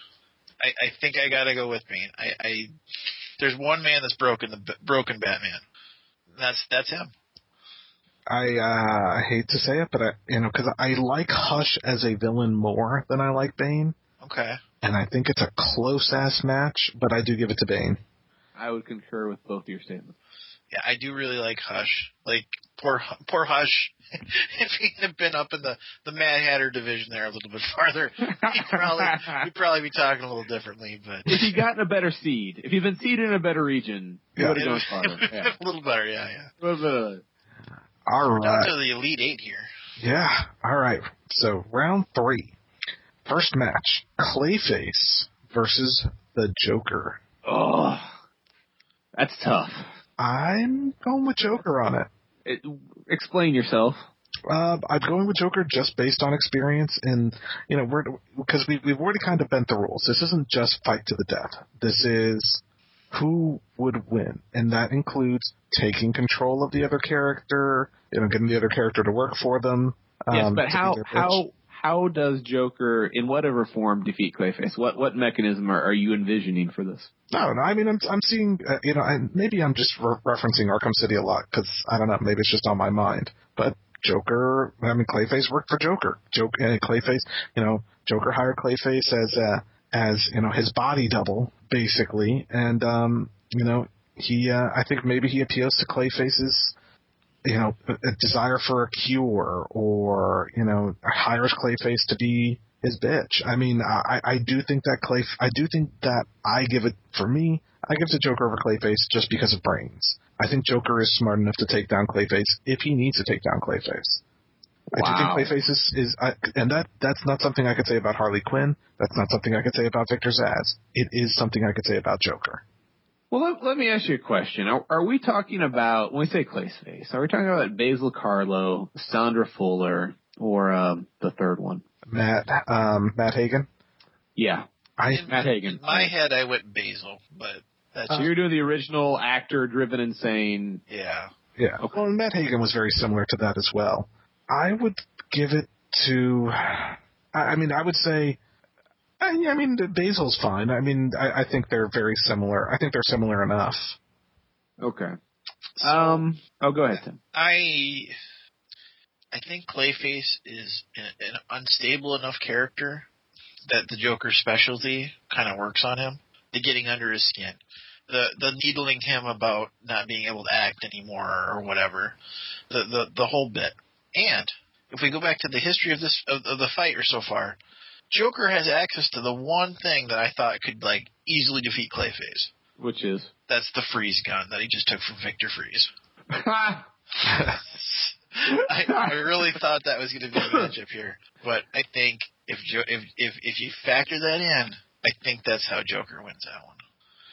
S5: I, I think I gotta go with Bane. I, I there's one man that's broken the broken Batman. That's that's him.
S3: I uh, I hate to say it, but I, you know, because I like Hush as a villain more than I like Bane,
S5: Okay.
S3: and I think it's a close ass match, but I do give it to Bane.
S6: I would concur with both your statements.
S5: Yeah, I do really like Hush. Like poor poor Hush. [laughs] if he had been up in the the Mad Hatter division there a little bit farther, he'd probably he'd probably be talking a little differently. But
S6: If he gotten a better seed, if he'd been seeded in a better region, he
S3: Yeah.
S6: would have gone [laughs] farther. Yeah.
S5: a little better. Yeah, yeah.
S6: But, uh,
S3: All
S5: Down
S3: right,
S5: to the Elite Eight here.
S3: yeah, all right. So round three, first match: Clayface versus the Joker.
S6: oh, that's tough.
S3: I'm going with Joker on it.
S6: It, explain yourself.
S3: Uh, I'm going with Joker just based on experience, and you know, we're because we we've already kind of bent the rules. This isn't just fight to the death. This is who would win, and that includes taking control of the other character, you know, getting the other character to work for them.
S6: Yes,
S3: um,
S6: but how how how does Joker, in whatever form, defeat Clayface? What what mechanism are, are you envisioning for this?
S3: No, no. I mean, I'm I'm seeing, uh, you know, I, maybe I'm just re- referencing Arkham City a lot because I don't know. Maybe it's just on my mind. But Joker, I mean, Clayface worked for Joker. Joker, uh, Clayface, you know, Joker hired Clayface as uh, as you know his body double basically, and um, you know, he, uh, I think maybe he appeals to Clayface's. You know, a desire for a cure, or you know, hires Clayface to be his bitch. I mean, I, I do think that Clay, I do think that I give it for me. I give it to Joker over Clayface just because of brains. I think Joker is smart enough to take down Clayface if he needs to take down Clayface. I do
S6: Wow.
S3: think Clayface is, is I, and that that's not something I could say about Harley Quinn. That's not something I could say about Victor Zsasz. It is something I could say about Joker.
S6: Well, let, let me ask you a question. Are, are we talking about when we say Clayface? Are we talking about Basil Karlo, Sandra Fuller, or um, the third one?
S3: Matt um, Matt Hagen.
S6: Yeah,
S3: I
S5: In,
S6: Matt Hagen.
S5: in my head, I went Basil, but that's
S6: so you're doing the original actor driven insane.
S5: yeah.
S3: Yeah. Well, and Matt Hagen was very similar to that as well. I would give it to. I I mean, I would say I, I mean, Basil's fine. I mean, I, I think they're very similar. I think they're similar enough.
S6: Okay. Um. Oh, go ahead, Tim.
S5: I I think Clayface is an, an unstable enough character that the Joker's specialty kind of works on him. The getting under his skin, the the needling him about not being able to act anymore or whatever, the the the whole bit. And if we go back to the history of this of, of the fight or so far, Joker has access to the one thing that I thought could like easily defeat Clayface.
S6: Which is.
S5: That's the freeze gun that he just took from Victor Fries. [laughs] I, I really thought that was going to be the matchup here, but I think if jo- if if if you factor that in, I think that's how Joker wins that one.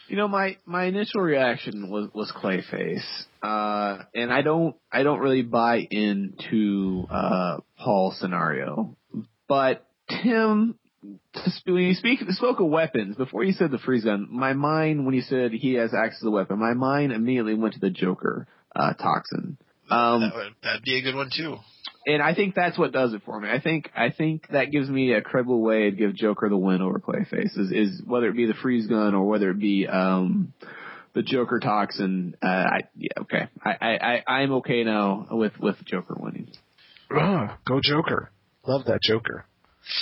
S6: You know, my my initial reaction was was Clayface, uh, and I don't I don't really buy into uh, Paul's scenario, but Tim. When you speak spoke of weapons before you said the freeze gun, my mind when you said he has access to the weapon, my mind immediately went to the Joker uh, toxin. Um,
S5: that would that'd be a good one too.
S6: and I think that's what does it for me. I think I think that gives me a credible way to give Joker the win over Clayface is, is whether it be the freeze gun or whether it be um the Joker toxin. Uh, I yeah okay. I, I I I'm okay now with with Joker winning.
S3: Ugh, go Joker. Love that Joker.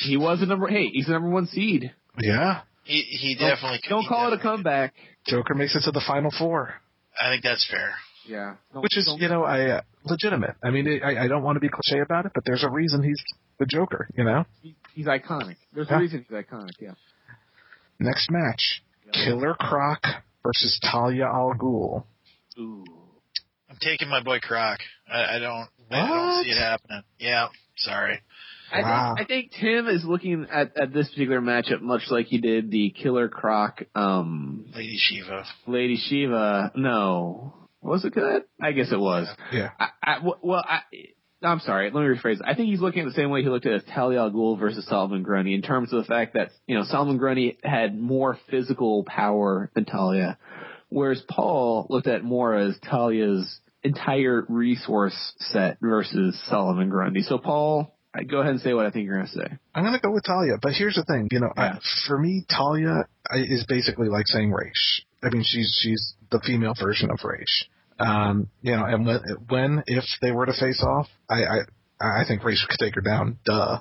S6: He was the number. Hey, he's the number one seed.
S3: Yeah.
S5: He he definitely
S6: Don't
S5: he
S6: call it a
S5: definitely-
S6: comeback.
S3: Joker makes it to the final four,
S5: I think that's fair.
S6: Yeah. Don't-
S3: which is you know I uh, legitimate. I mean, I, I don't want to be cliche about it, but there's a reason he's the Joker. You know.
S6: he- he's iconic. There's
S3: Yeah.
S6: a reason he's iconic. Yeah.
S3: Next match: Killer Croc versus Talia al Ghul.
S6: Ooh.
S5: I'm taking my boy Croc. I, I don't What? I don't see it happening. Yeah, sorry.
S6: I
S3: Wow.
S6: think I think Tim is looking at, at this particular matchup much like he did the Killer Croc um
S5: Lady Shiva.
S6: Lady Shiva. No, was it good? I guess it was.
S3: Yeah.
S6: I, I, w- well, I, I'm sorry. Let me rephrase. I think he's looking at the same way he looked at Talia al Ghul versus Solomon Grundy in terms of the fact that you know Solomon Grundy had more physical power than Talia, whereas Paul looked at more as Talia's entire resource set versus Solomon Grundy. So Paul, I go ahead and say what I think you're going to say.
S3: I'm gonna go with Talia, but here's the thing. You know,
S6: Yeah.
S3: I, for me, Talia is basically like saying Ra's. I mean, she's she's the female version of Ra's. Um, you know, and when, when if they were to face off, I I, I think Ra's could take her down. Duh.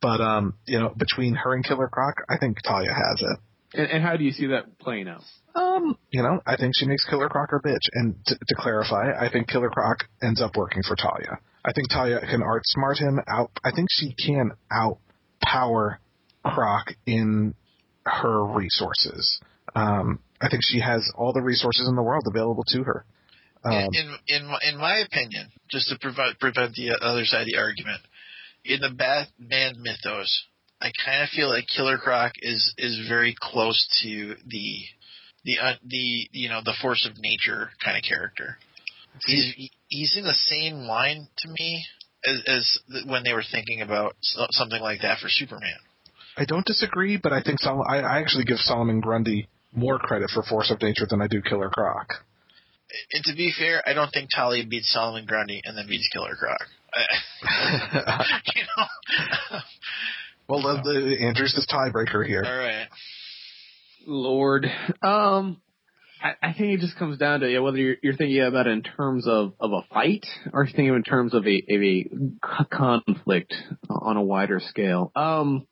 S3: But um, you know, between her and Killer Croc, I think Talia has it.
S6: And, and how do you see that playing out?
S3: Um, you know, I think she makes Killer Croc her bitch. And to, to clarify, I think Killer Croc ends up working for Talia. I think Talia can outsmart him out. I think she can outpower Croc in her resources. Um, I think she has all the resources in the world available to her. Um,
S5: in in in my opinion, just to prevent prevent the other side of the argument, in the Batman mythos, I kind of feel like Killer Croc is is very close to the the uh, the you know the force of nature kind of character. He's he's in the same line to me as as when they were thinking about something like that for Superman.
S3: I don't disagree, but I think Sol- I, I actually give Solomon Grundy more credit for Force of Nature than I do Killer Croc.
S5: And to be fair, I don't think Talia beats Solomon Grundy and then beats Killer Croc. [laughs] You know. [laughs]
S3: well, the, the, Andrew's the tiebreaker here.
S5: All right.
S6: Lord. Um, I, I think it just comes down to yeah, whether you're, you're thinking about it in terms of, of a fight or you're thinking in terms of a, of a conflict on a wider scale. Um,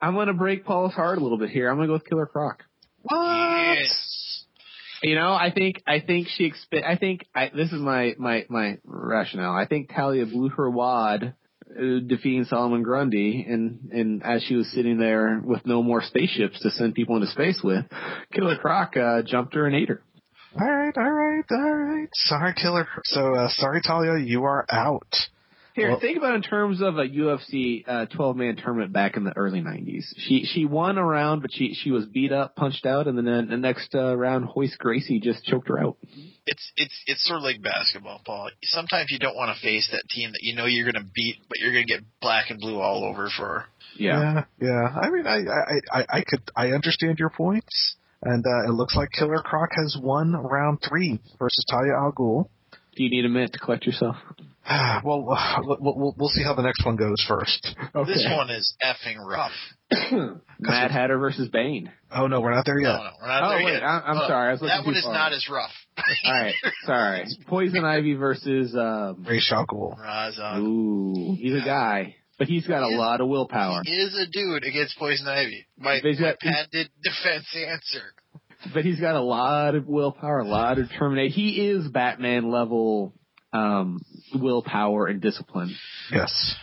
S6: I'm going to break Paul's heart a little bit here. I'm going to go with Killer Croc.
S5: Yes.
S6: You know, I think I think she expe- I think I, this is my my my rationale. I think Talia blew her wad defeating Solomon Grundy, and and as she was sitting there with no more spaceships to send people into space with, Killer Croc uh, jumped her and ate her.
S3: All right, all right, all right. Sorry, Killer. So, uh, sorry, Talia, you are out.
S6: Here,
S3: Well-
S6: think about it in terms of a UFC uh, 12 man tournament back in the early 90s. She she won a round, but she she was beat up, punched out, and then uh, the next uh, round, Royce Gracie just choked her out.
S5: It's it's it's sort of like basketball, Paul. Sometimes you don't want to face that team that you know you're going to beat, but you're going to get black and blue all over for.
S3: yeah. yeah. I mean, I, I, I, I could, I understand your points, and uh, it looks like Killer Croc has won round three versus Talia Al Ghul.
S6: Do you need a minute to collect yourself? [sighs]
S3: well, uh, [sighs] we'll, we'll we'll see how the next one goes first.
S6: Okay.
S5: This one is effing rough. [coughs]
S6: Mad Hatter versus Bane.
S3: Oh no, we're not there
S5: No,
S3: yet.
S5: no, we're not
S6: Oh,
S5: there
S6: wait,
S5: yet.
S6: I- I'm
S5: Look,
S6: sorry, I was
S5: that one is
S6: far.
S5: not as rough. [laughs]
S6: All right, sorry. [laughs] Poison Ivy versus um.
S3: Ra's al Ghul.
S5: Razan.
S6: Ooh, he's a guy, but he's got a
S5: is-
S6: lot of willpower.
S5: He is a dude against Poison Ivy. My,
S6: But he's
S5: my
S6: got-
S5: patented [laughs] defense answer.
S6: But he's got a lot of willpower, a lot of determination. He is Batman level um willpower and discipline.
S3: Yes.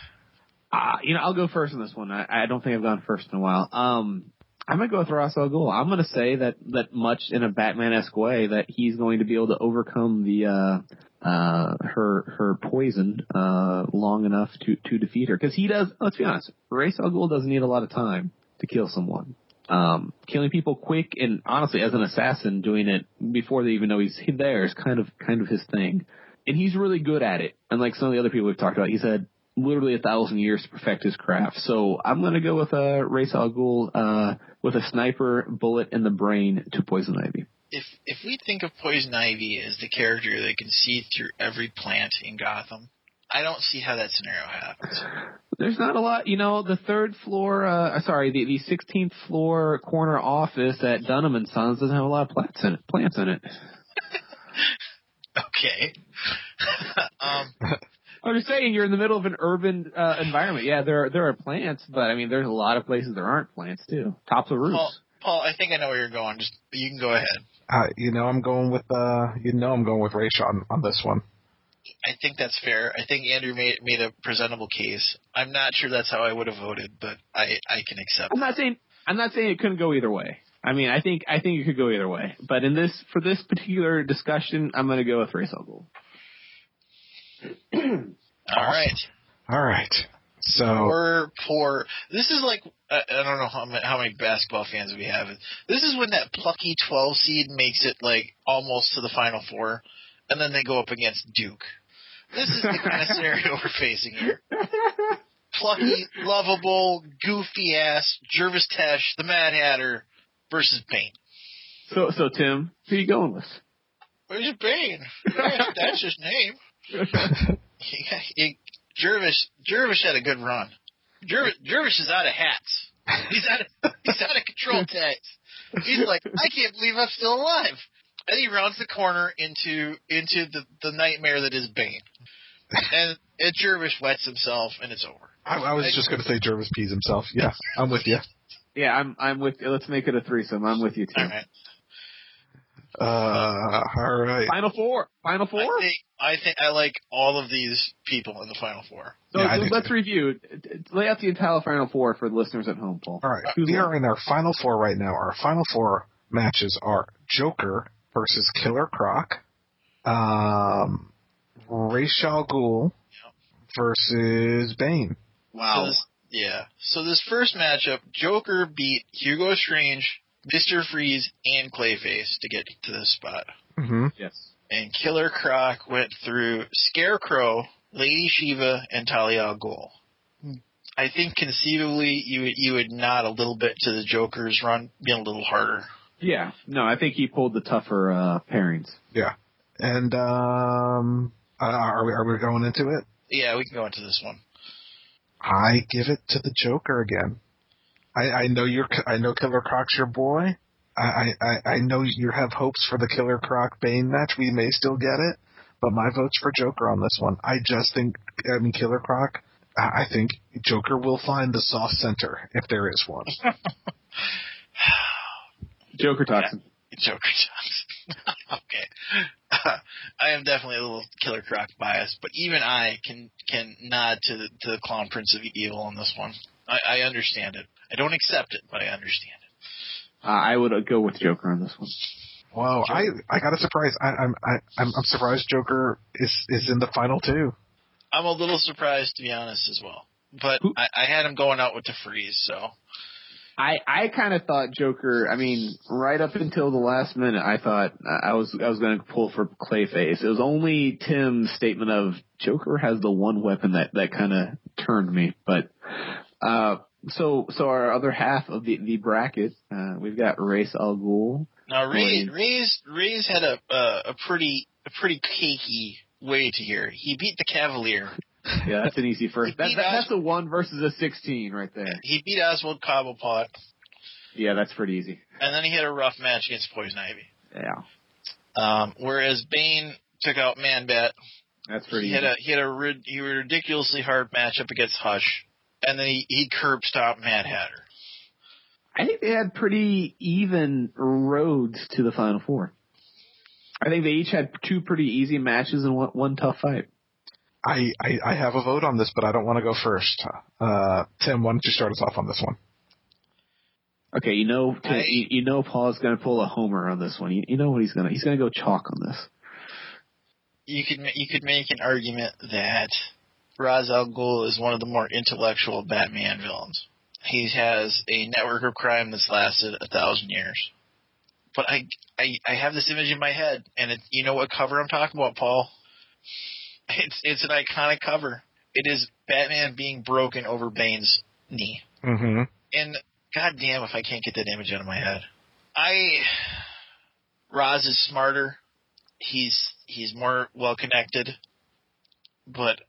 S6: Uh, you know, I'll go first on this one. I, I don't think I've gone first in a while. Um, I'm gonna go with Ra's al Ghul. I'm gonna say that that much in a Batman-esque way that he's going to be able to overcome the uh, uh, her her poison uh, long enough to to defeat her. Because he does. Let's be honest, Ra's al Ghul doesn't need a lot of time to kill someone. Um, killing people quick and honestly, as an assassin, doing it before they even know he's there is kind of kind of his thing, and he's really good at it. And like some of the other people we've talked about, he's had literally a thousand years to perfect his craft. So I'm gonna go with uh, Ra's al Ghul uh, with a sniper bullet in the brain to poison ivy.
S5: If if we think of Poison Ivy as the character that can see through every plant in Gotham, I don't see how that scenario happens.
S6: There's not a lot, you know. The third floor, uh, sorry, the the 16th floor corner office at Dunham and Sons doesn't have a lot of plants in it. Plants in it. [laughs]
S5: Okay. [laughs] um,
S6: I'm just saying, you're in the middle of an urban uh, environment. Yeah, there are, there are plants, but I mean, there's a lot of places there aren't plants too. Tops of roofs.
S5: Paul, Paul, I think I know where you're going. Just you can go ahead.
S3: Uh, you know, I'm going with uh, you know, I'm going with Ray on, on this one.
S5: I think that's fair. I think Andrew made made a presentable case. I'm not sure that's how I would have voted, but I I can accept.
S6: I'm not saying I'm not saying it couldn't go either way. I mean, I think I think it could go either way. But in this for this particular discussion, I'm going to go with Ra's al Ghul. [clears throat]
S5: All right.
S3: All right. So
S5: Poor, poor. This is like I, I don't know how many, how many basketball fans we have. This is when that plucky 12 seed makes it like almost to the final four, and then they go up against Duke. This is the kind of [laughs] scenario we're facing here. Plucky, lovable, goofy ass Jervis Tetch, the Mad Hatter, versus Bane.
S6: So so Tim, who are you going with?
S5: Where's Bane? Yeah, that's his name. [laughs] He, he, Jervis Jervis had a good run. Jervis, Jervis is out of hats. He's out of he's out of control [laughs] tags. He's like, I can't believe I'm still alive. And he rounds the corner into into the, the nightmare that is Bane. And, and Jervis wets himself and it's over.
S3: I, I was just going to say Jervis pees himself. Yeah, I'm with you.
S6: Yeah, I'm I'm with. You. Let's make it a threesome. I'm with you,
S5: too.
S6: Tim.
S5: right.
S3: Uh, all right.
S6: Final four. Final
S5: I
S6: four.
S5: think I think I like all of these people in the final four.
S6: So
S3: Yeah,
S6: let's
S3: too.
S6: review. Lay out the entire final four for the listeners at home, Paul.
S3: All right.
S6: Who's
S3: we
S6: won?
S3: are in our final four right now. Our final four matches are Joker versus Killer Croc, um, Ra's al Ghul versus Bane.
S5: So this- yeah. So this first matchup, Joker beat Hugo Strange, Mister Freeze, and Clayface to get to this spot,
S3: Mm-hmm.
S6: Yes.
S5: and Killer Croc went through Scarecrow, Lady Shiva, and Talia al Ghul. I think conceivably you would you would nod a little bit to the Joker's run being a little harder.
S6: Yeah. No, I think he pulled the tougher uh, pairings.
S3: Yeah. And um, uh, are we are we going into it?
S5: Yeah, we can go into this one.
S3: I give it to the Joker again. I, I know you're. I know Killer Croc's your boy. I, I I know you have hopes for the Killer Croc Bane match. We may still get it, but my vote's for Joker on this one. I just think. I mean, Killer Croc. I I think Joker will find the soft center if there is one. [laughs]
S6: Joker toxin.
S5: Joker Johnson. [laughs] okay. [laughs] I am definitely a little Killer Croc biased, but even I can can nod to the, to the Clown Prince of Evil on this one. I, I understand it. I don't accept it, but I understand it.
S6: Uh, I would uh, go with Joker on this one.
S3: Wow, I I got a surprise. I, I'm I, I'm I'm surprised Joker is is in the final two.
S5: I'm a little surprised to be honest as well, but I, I had him going out with the freeze. So
S6: I I kind of thought Joker. I mean, right up until the last minute, I thought I was I was going to pull for Clayface. It was only Tim's statement of Joker has the one weapon that that kind of turned me. But uh, so so our other half of the the bracket, uh, we've got Race Al Ghul.
S5: now Ray's
S6: Right.
S5: Ray's Ray's had a a, a pretty a pretty cakey way to here. He beat the Cavalier. [laughs]
S6: Yeah, that's an easy first. That, that, that's a one versus a sixteen right there.
S5: He beat Oswald Cobblepot,
S6: Yeah, that's pretty easy.
S5: and then he had a rough match against Poison Ivy.
S6: Yeah,
S5: Um, whereas Bane took out Man Bat.
S6: that's pretty
S5: He
S6: easy.
S5: had a he had a he had a ridiculously hard matchup against Hush, and then he he curb stomped Mad Hatter.
S6: I think they had pretty even roads to the final four. I think they each had two pretty easy matches and one, one tough fight.
S3: I, I, I have a vote on this, but I don't want to go first. Uh, Tim, why don't you start us off on this one?
S6: Okay, you know,
S5: I-
S6: you, you know, Paul's going to pull a homer on this one. You, you know what he's going to? He's going to go chalk on this.
S5: You could you could make an argument that Ra's al Ghul is one of the more intellectual Batman villains. He has a network of crime that's lasted a thousand years. But I, I, I have this image in my head, and it, you know what cover I'm talking about, Paul? It's it's an iconic cover. It is Batman being broken over Bane's knee.
S3: Mm-hmm.
S5: And goddamn if I can't get that image out of my head. I Roz is smarter. He's he's more well connected. But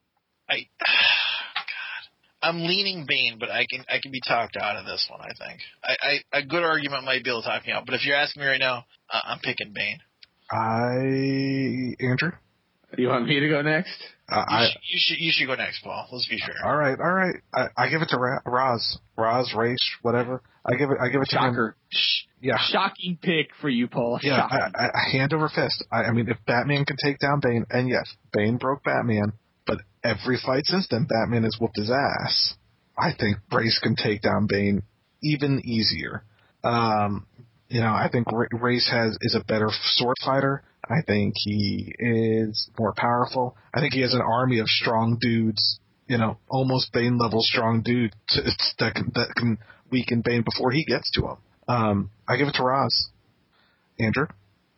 S5: I [sighs] God. I'm leaning Bane, but I can I can be talked out of this one, I think. I, I a good argument might be able to talk me out, but if you're asking me right now, uh, I'm picking Bane.
S3: I, Andrew?
S6: You want me to go next?
S3: Uh,
S5: You,
S3: I,
S5: sh- you should you should go next, Paul. Let's be fair.
S3: all right, all right. I, I give it to Ra- Roz, Roz, Race, whatever. I give it, I give it to him.
S6: Shocker.
S3: Yeah,
S6: Shocking pick for you, Paul.
S3: yeah.
S6: Shocking.
S3: I, I, I hand over fist. I, I mean, if Batman can take down Bane, and yes, Bane broke Batman, but every fight since then, Batman has whooped his ass. I think Race can take down Bane even easier. Um, you know, I think Ra- Race has is a better sword fighter. I think he is more powerful. I think he has an army of strong dudes. You know, almost Bane level strong dude to, [laughs] that can that can weaken Bane before he gets to him. Um, I give it to Roz. Andrew,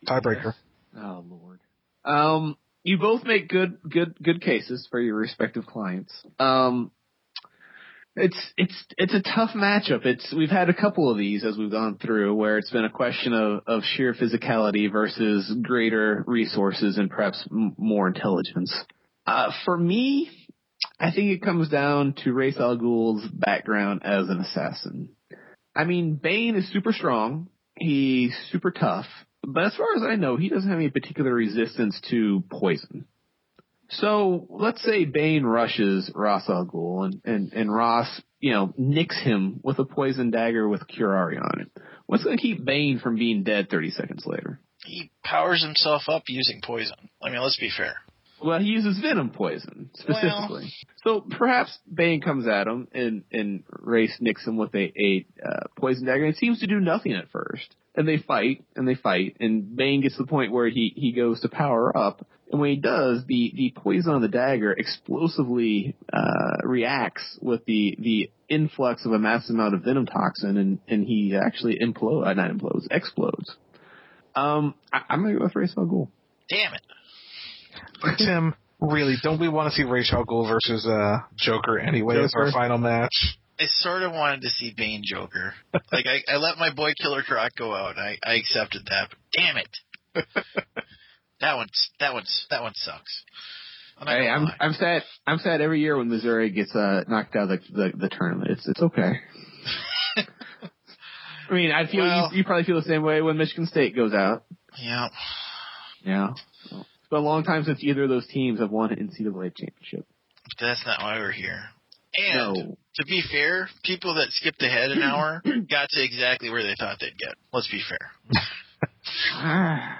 S3: tiebreaker.
S6: Oh Lord. Um, you both make good, good, good cases for your respective clients. Um, it's it's it's a tough matchup. It's we've had a couple of these as we've gone through where it's been a question of of sheer physicality versus greater resources and perhaps m- more intelligence. Uh, for me, I think it comes down to Ra's al Ghul's background as an assassin. I mean, Bane is super strong. He's super tough. But as far as I know, he doesn't have any particular resistance to poison. So let's say Bane rushes Ra's Al Ghul and, and, and Ross, you know, nicks him with a poison dagger with curare on it. What's going to keep Bane from being dead 30 seconds later?
S5: He powers himself up using poison. I mean, let's be fair.
S6: Well, he uses venom poison specifically. so perhaps Bane comes at him and and Race nicks him with a a uh, poison dagger. It seems to do nothing at first, and they fight and they fight, and Bane gets to the point where he he goes to power up, and when he does, the the poison on the dagger explosively uh, reacts with the the influx of a massive amount of venom toxin, and and he actually implodes, uh, not implodes, explodes. Um, I, I'm gonna go with Ra's al Ghul.
S5: Damn it.
S3: But Tim, really, don't we want to see Ra's al Ghul versus uh, Joker anyway as our final match?
S5: I sort of wanted to see Bane Joker. [laughs] Like I, I let my boy Killer Croc go out. I, I accepted that. But damn it. [laughs] that one's that one's that one sucks. I'm
S6: Hey, I'm
S5: lie.
S6: I'm sad. I'm sad every year when Missouri gets uh, knocked out of the, the the tournament. It's it's okay. [laughs] I mean, I feel
S5: Well-
S6: you, you probably feel the same way when Michigan State goes out.
S5: yeah.
S6: Yeah, it's been a long time since either of those teams have won an NCAA championship.
S5: But that's not why we're here. And
S6: No,
S5: to be fair, people that skipped ahead an hour [clears throat] got to exactly where they thought they'd get. Let's be fair. [sighs]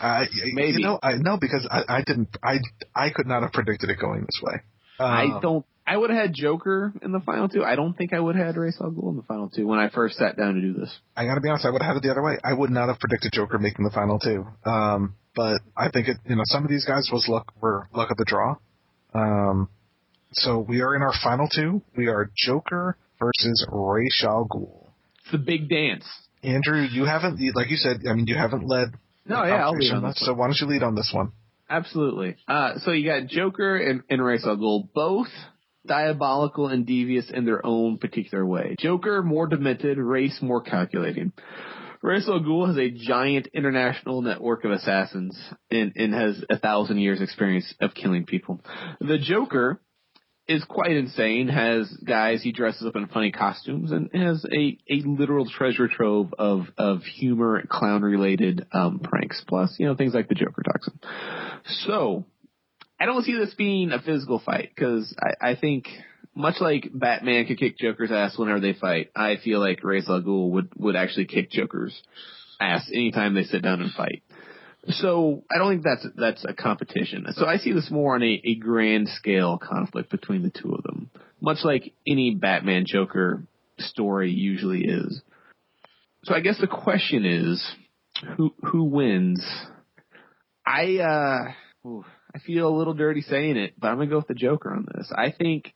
S3: Uh,
S6: Maybe.
S3: You know, I no because I, I didn't. I I could not have predicted it going this way.
S6: I
S3: Um,
S6: don't. I would have had Joker in the final two. I don't think I would have had Race Al Ghul in the final two when I first sat down to do this.
S3: I gotta be honest. I would have had it the other way. I would not have predicted Joker making the final two. Um, but I think it. You know, some of these guys was luck were luck of the draw. Um, so we are in our final two. We are Joker versus Ra's al Ghul.
S6: It's the big dance.
S3: Andrew, you haven't, like you said, I mean, you haven't led.
S6: No, yeah, I'll lead on this
S3: So
S6: one.
S3: why don't you lead on this one?
S6: Absolutely. Uh, so you got Joker and, and Ra's al Ghul, both diabolical and devious in their own particular way. Joker more demented, Race more calculating. Ra's al Ghul has a giant international network of assassins and, and has a thousand years experience of killing people. The Joker is quite insane, has guys he dresses up in funny costumes and has a, a literal treasure trove of, of humor, clown related um, pranks, plus, you know, things like the Joker toxin. So, I don't see this being a physical fight because I, I think much like Batman could kick Joker's ass whenever they fight, I feel like Ra's al Ghul would, would actually kick Joker's ass anytime they sit down and fight. So I don't think that's that's a competition. So I see this more on a, a grand scale conflict between the two of them, much like any Batman Joker story usually is. So I guess the question is, who who wins? I uh, I feel a little dirty saying it, but I'm gonna go with the Joker on this. I think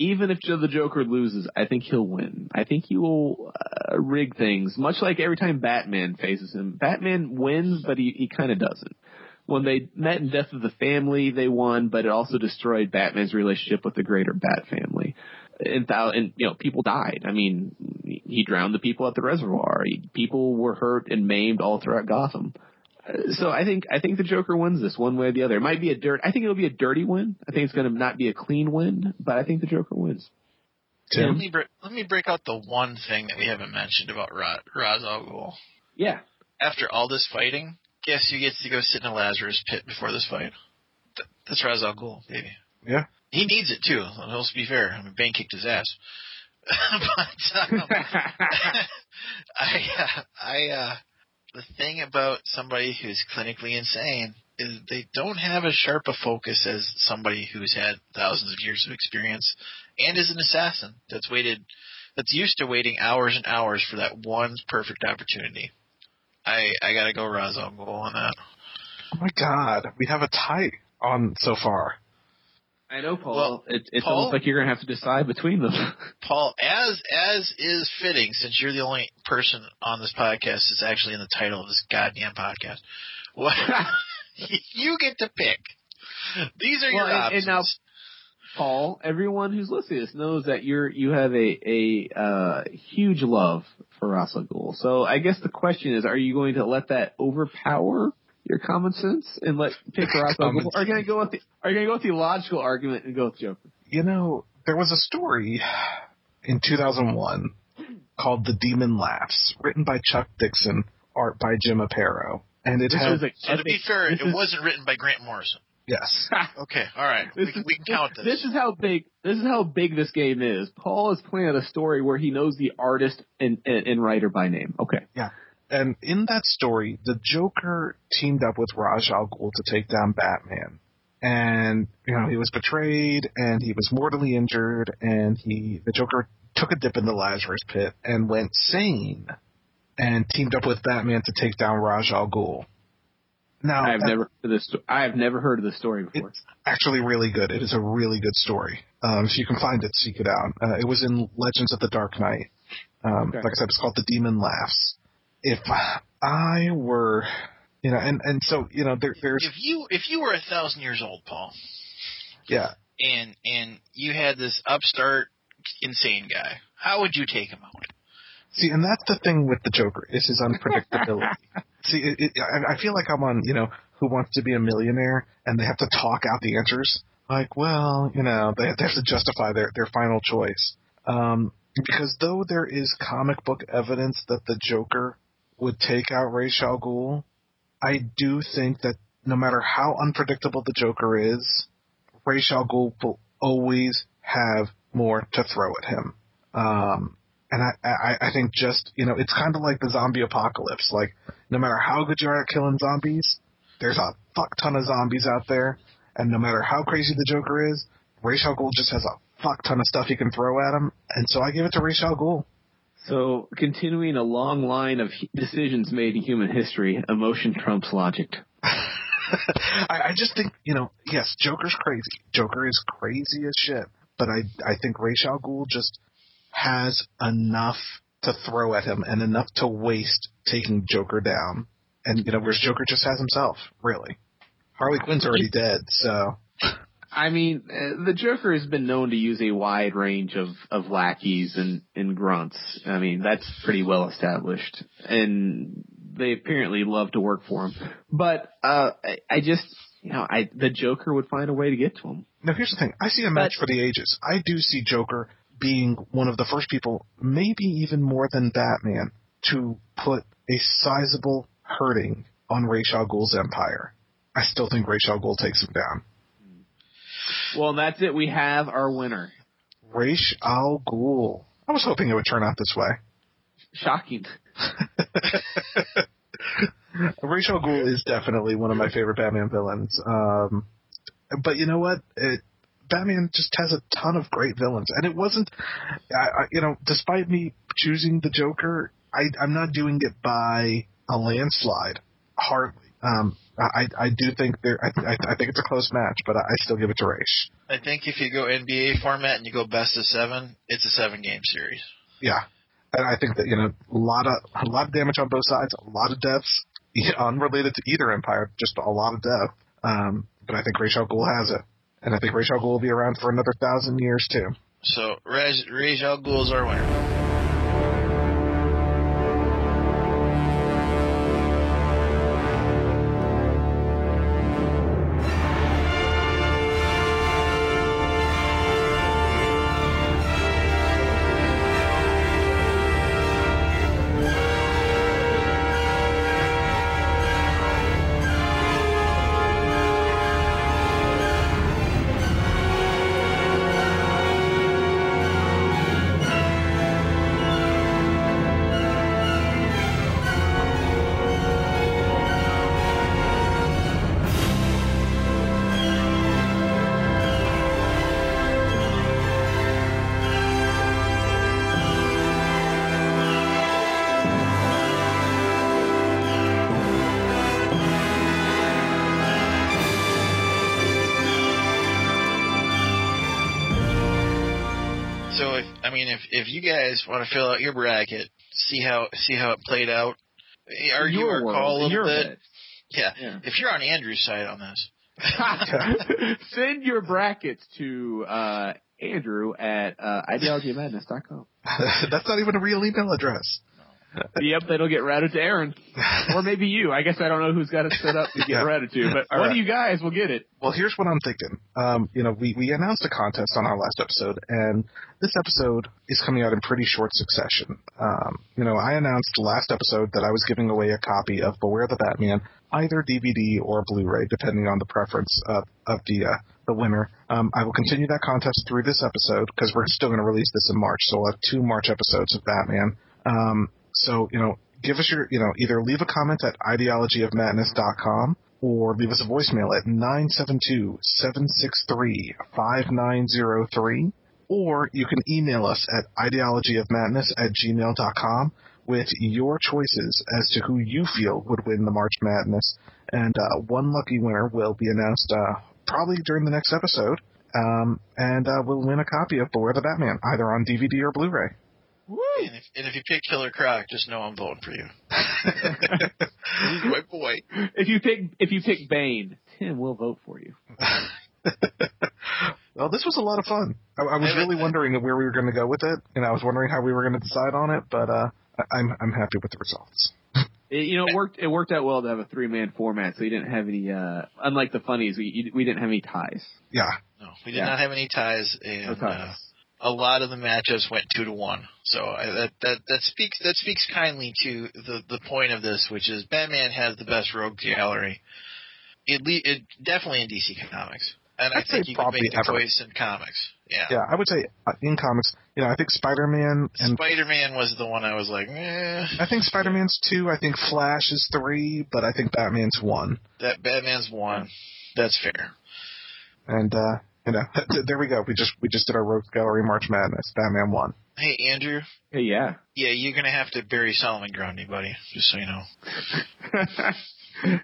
S6: even if the Joker loses, I think he'll win. I think he will uh, rig things, much like every time Batman faces him. Batman wins, but he, he kind of doesn't. When they met in Death of the Family, they won, but it also destroyed Batman's relationship with the greater Bat family. And, and you know, people died. I mean, he drowned the people at the reservoir. He, people were hurt and maimed all throughout Gotham so I think I think the Joker wins this one way or the other. It might be a dirt. I think it'll be a dirty win. I think it's going to not be a clean win, but I think the Joker wins.
S5: Tim? Let me let me break out the one thing that we haven't mentioned about Ra- Ra's al Ghul.
S6: Yeah.
S5: After all this fighting, guess who gets to go sit in a Lazarus pit before this fight? Th- that's Ra's al Ghul, baby.
S3: Yeah.
S5: He needs it too. Let's be fair. I mean, Bane kicked his ass. [laughs] but um, [laughs] I, uh, I, uh, the thing about somebody who's clinically insane is they don't have as sharp a focus as somebody who's had thousands of years of experience and is an assassin that's waited that's used to waiting hours and hours for that one perfect opportunity. I I gotta go Ghul on that.
S3: Oh my god, we have a tie on so far.
S6: I know, Paul. Well, it, it's Paul, almost like you're gonna have to decide between them. [laughs]
S5: Paul, as as is fitting, since you're the only person on this podcast that's actually in the title of this goddamn podcast, what [laughs] you get to pick. These are
S6: well,
S5: your
S6: and,
S5: options.
S6: And now, Paul, everyone who's listening to this knows that you're you have a a uh, huge love for Ra's al Ghul. So I guess the question is, are you going to let that overpower your common sense and let pick Ra's al Are you going to go with the Are you going to go with the logical argument and go with Joker?
S3: You know, there was a story in 2001 called "The Demon Laughs," written by Chuck Dixon, art by Jim Aparo, and it
S5: this
S3: has.
S5: A, so to be fair, it is, wasn't written by Grant Morrison.
S3: Yes. [laughs]
S5: okay. All right. We, is, we, can count this.
S6: This is how big. This is how big this game is. Paul is playing a story where he knows the artist and, and, and writer by name. Okay.
S3: Yeah. And in that story, the Joker teamed up with Ra's al Ghul to take down Batman. And, you know, he was betrayed and he was mortally injured and he, the Joker took a dip in the Lazarus pit and went sane and teamed up with Batman to take down Ra's al Ghul. Now,
S6: I've never heard this. I have never heard of this story before.
S3: It's actually really good. It is a really good story. Um, if you can find it, seek it out. Uh, it was in Legends of the Dark Knight. Um, okay. Like I said, it's called The Demon Laughs if I were, you know, and and so you know, there, there's
S5: if you if you were a thousand years old, Paul.
S3: Yeah.
S5: And and you had this upstart insane guy. How would you take him out?
S3: See, and that's the thing with the Joker is his unpredictability. [laughs] See, it, it, I, I feel like I'm on, you know, Who Wants to Be a Millionaire, and they have to talk out the answers. Like, well, you know, they, they have to justify their their final choice. Um, because though there is comic book evidence that the Joker would take out Ra's al Ghul, I do think that no matter how unpredictable the Joker is, Ra's al Ghul will always have more to throw at him. Um, and I, I, I think just, you know, it's kind of like the zombie apocalypse. Like, no matter how good you are at killing zombies, there's a fuck ton of zombies out there. And no matter how crazy the Joker is, Ra's al Ghul just has a fuck ton of stuff he can throw at him. And so I give it to Ra's al Ghul.
S6: So, continuing a long line of decisions made in human history, emotion trumps logic. [laughs]
S3: I, I just think, you know, yes, Joker's crazy. Joker is crazy as shit. But I, I think Ra's al Ghul just has enough to throw at him and enough to waste taking Joker down. And, you know, whereas Joker just has himself, really. Harley Quinn's already dead, so. [laughs]
S6: I mean, uh, the Joker has been known to use a wide range of, of lackeys and, and grunts. I mean, that's pretty well established. And they apparently love to work for him. But, uh, I, I just, you know, I, the Joker would find a way to get to him.
S3: Now, here's the thing. I see a match for the ages. I do see Joker being one of the first people, maybe even more than Batman, to put a sizable hurting on Ra's al Ghul's empire. I still think Ra's al Ghul takes him down.
S6: Well, that's it. We have our winner.
S3: Ra's al Ghul. I was hoping it would turn out this way.
S6: Shocking. [laughs]
S3: Ra's al Ghul is definitely one of my favorite Batman villains. Um, but you know what? It, Batman just has a ton of great villains, and it wasn't, I, I, you know, despite me choosing the Joker, I, I'm not doing it by a landslide. Hardly. Um, I, I do think there. I, I, I think it's a close match, but I, I still give it to Ra's.
S5: I think if you go NBA format and you go best of seven, it's a seven game series.
S3: Yeah, and I think that you know a lot of a lot of damage on both sides, a lot of deaths, [laughs] unrelated to either empire, just a lot of death. Um, but I think Ra's al has it, and I think Ra's al will be around for another thousand years too.
S5: So Ra's Ra's is our winner. Want to fill out your bracket, see how see how it played out, argue
S6: Your
S5: our
S6: world,
S5: call a little bit.
S6: bit.
S5: Yeah.
S6: Yeah.
S5: If you're on Andrew's side on this, [laughs] [laughs]
S6: Send your brackets to uh, Andrew at uh, ideologyofmadness.com. [laughs]
S3: That's not even a real email address.
S6: Yep, that'll get routed to Aron. Or maybe you. I guess I don't know who's got it set up to get [laughs]
S3: Yeah.
S6: routed to, but
S3: All
S6: one
S3: right.
S6: of you guys will get it.
S3: Well, here's what I'm thinking. Um, you know, we, we announced a contest on our last episode, and this episode is coming out in pretty short succession. Um, you know, I announced last episode that I was giving away a copy of Beware the Batman, either DVD or Blu-ray, depending on the preference of, of the uh, the winner. Um, I will continue that contest through this episode because we're still going to release this in March, so we'll have two March episodes of Batman. Um, so you know, give us your, you know, either leave a comment at ideologyofmadness.com or leave us a voicemail at 972-763-5903 or you can email us at ideologyofmadness at gmail.com with your choices as to who you feel would win the March Madness. And uh, one lucky winner will be announced uh, probably during the next episode. Um, and uh, will win a copy of Beware the Batman, either on DVD or Blu-ray.
S5: And if, and if you pick Killer Croc, just know I'm voting for you. [laughs] He's my boy.
S6: If you pick if you pick Bane, Tim will vote for you. [laughs]
S3: well, this was a lot of fun. I, I was really wondering where we were going to go with it, and I was wondering how we were going to decide on it, but uh, I- I'm I'm happy with the results. [laughs]
S6: It, you know, it worked. It worked out well to have a three man format, so you didn't have any. uh Unlike the funnies, we you, we didn't have any ties.
S3: Yeah,
S5: No, we did
S6: Yeah.
S5: not have any ties,
S6: No ties.
S5: uh, a lot of the matchups went two to one. So I, that that that speaks that speaks kindly to the the point of this, which is Batman has the best rogue gallery. It, le- it definitely in DC Comics, and I
S3: I'd
S5: think
S3: say
S5: you can make the
S3: ever.
S5: choice in comics. Yeah.
S3: yeah. I would say uh, in comics, you know, I think Spider-Man and
S5: Spider Man was the one I was like, eh,
S3: I think Spider-Man's two. I think Flash is three, but I think Batman's one.
S5: that Batman's one. That's fair.
S3: And uh, you know, [laughs] there we go. We just we just did our Rogues Gallery March Madness. Batman won.
S5: Hey Andrew,
S6: Hey, yeah.
S5: yeah, you're gonna have to bury Solomon Grundy, buddy. Just so you know. [laughs]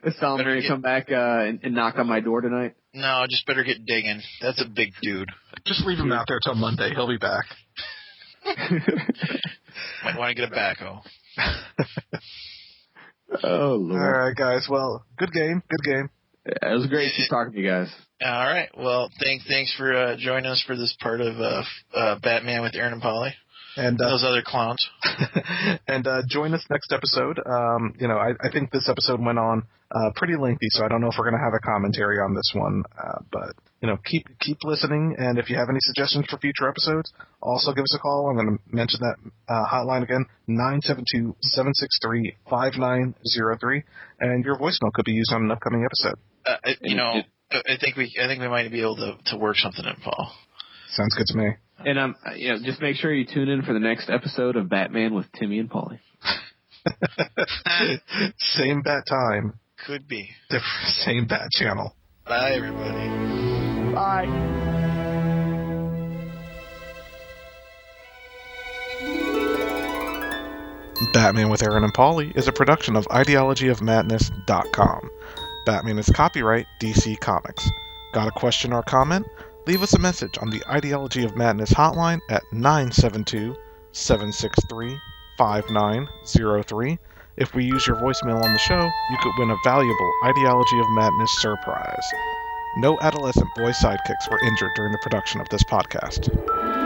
S6: Is Solomon
S5: Better
S6: going to
S5: get-
S6: come back uh, and, and knock on my door tonight?
S5: No, just better get digging. That's a big dude.
S3: Just leave him out there till Monday. He'll be back. [laughs]
S5: Might want to get a backhoe.
S6: oh lord.
S3: right, guys. Well, good game. Good game.
S6: It was great to talk to you guys.
S5: All right. Well, thank thanks for uh, joining us for this part of uh, uh, Batman with Aron and Paulie.
S3: And uh,
S5: Those other clowns. [laughs]
S3: and uh, join us next episode. Um, you know, I, I think this episode went on uh, pretty lengthy, so I don't know if we're going to have a commentary on this one. Uh, but you know, keep keep listening, and if you have any suggestions for future episodes, also give us a call. I'm going to mention that uh, hotline again: nine seven two seven six three five nine zero three, and your voicemail could be used on an upcoming episode.
S5: Uh, I- you know, I I think we I think we might be able to to work something in, Paul.
S3: Sounds good to me.
S6: And um, you know, just make sure you tune in for the next episode of Batman with Timmy and Paulie. [laughs]
S3: Same bat time,
S5: Could be.
S3: different, same bat channel.
S5: Bye, everybody. Bye.
S3: Batman with Aron and Paulie is a production of ideologyofmadness.com. Batman is copyright DC Comics. Got a question or comment? Leave us a message on the Ideology of Madness hotline at 972 763 5903. If we use your voicemail on the show, you could win a valuable Ideology of Madness surprise. No adolescent boy sidekicks were injured during the production of this podcast.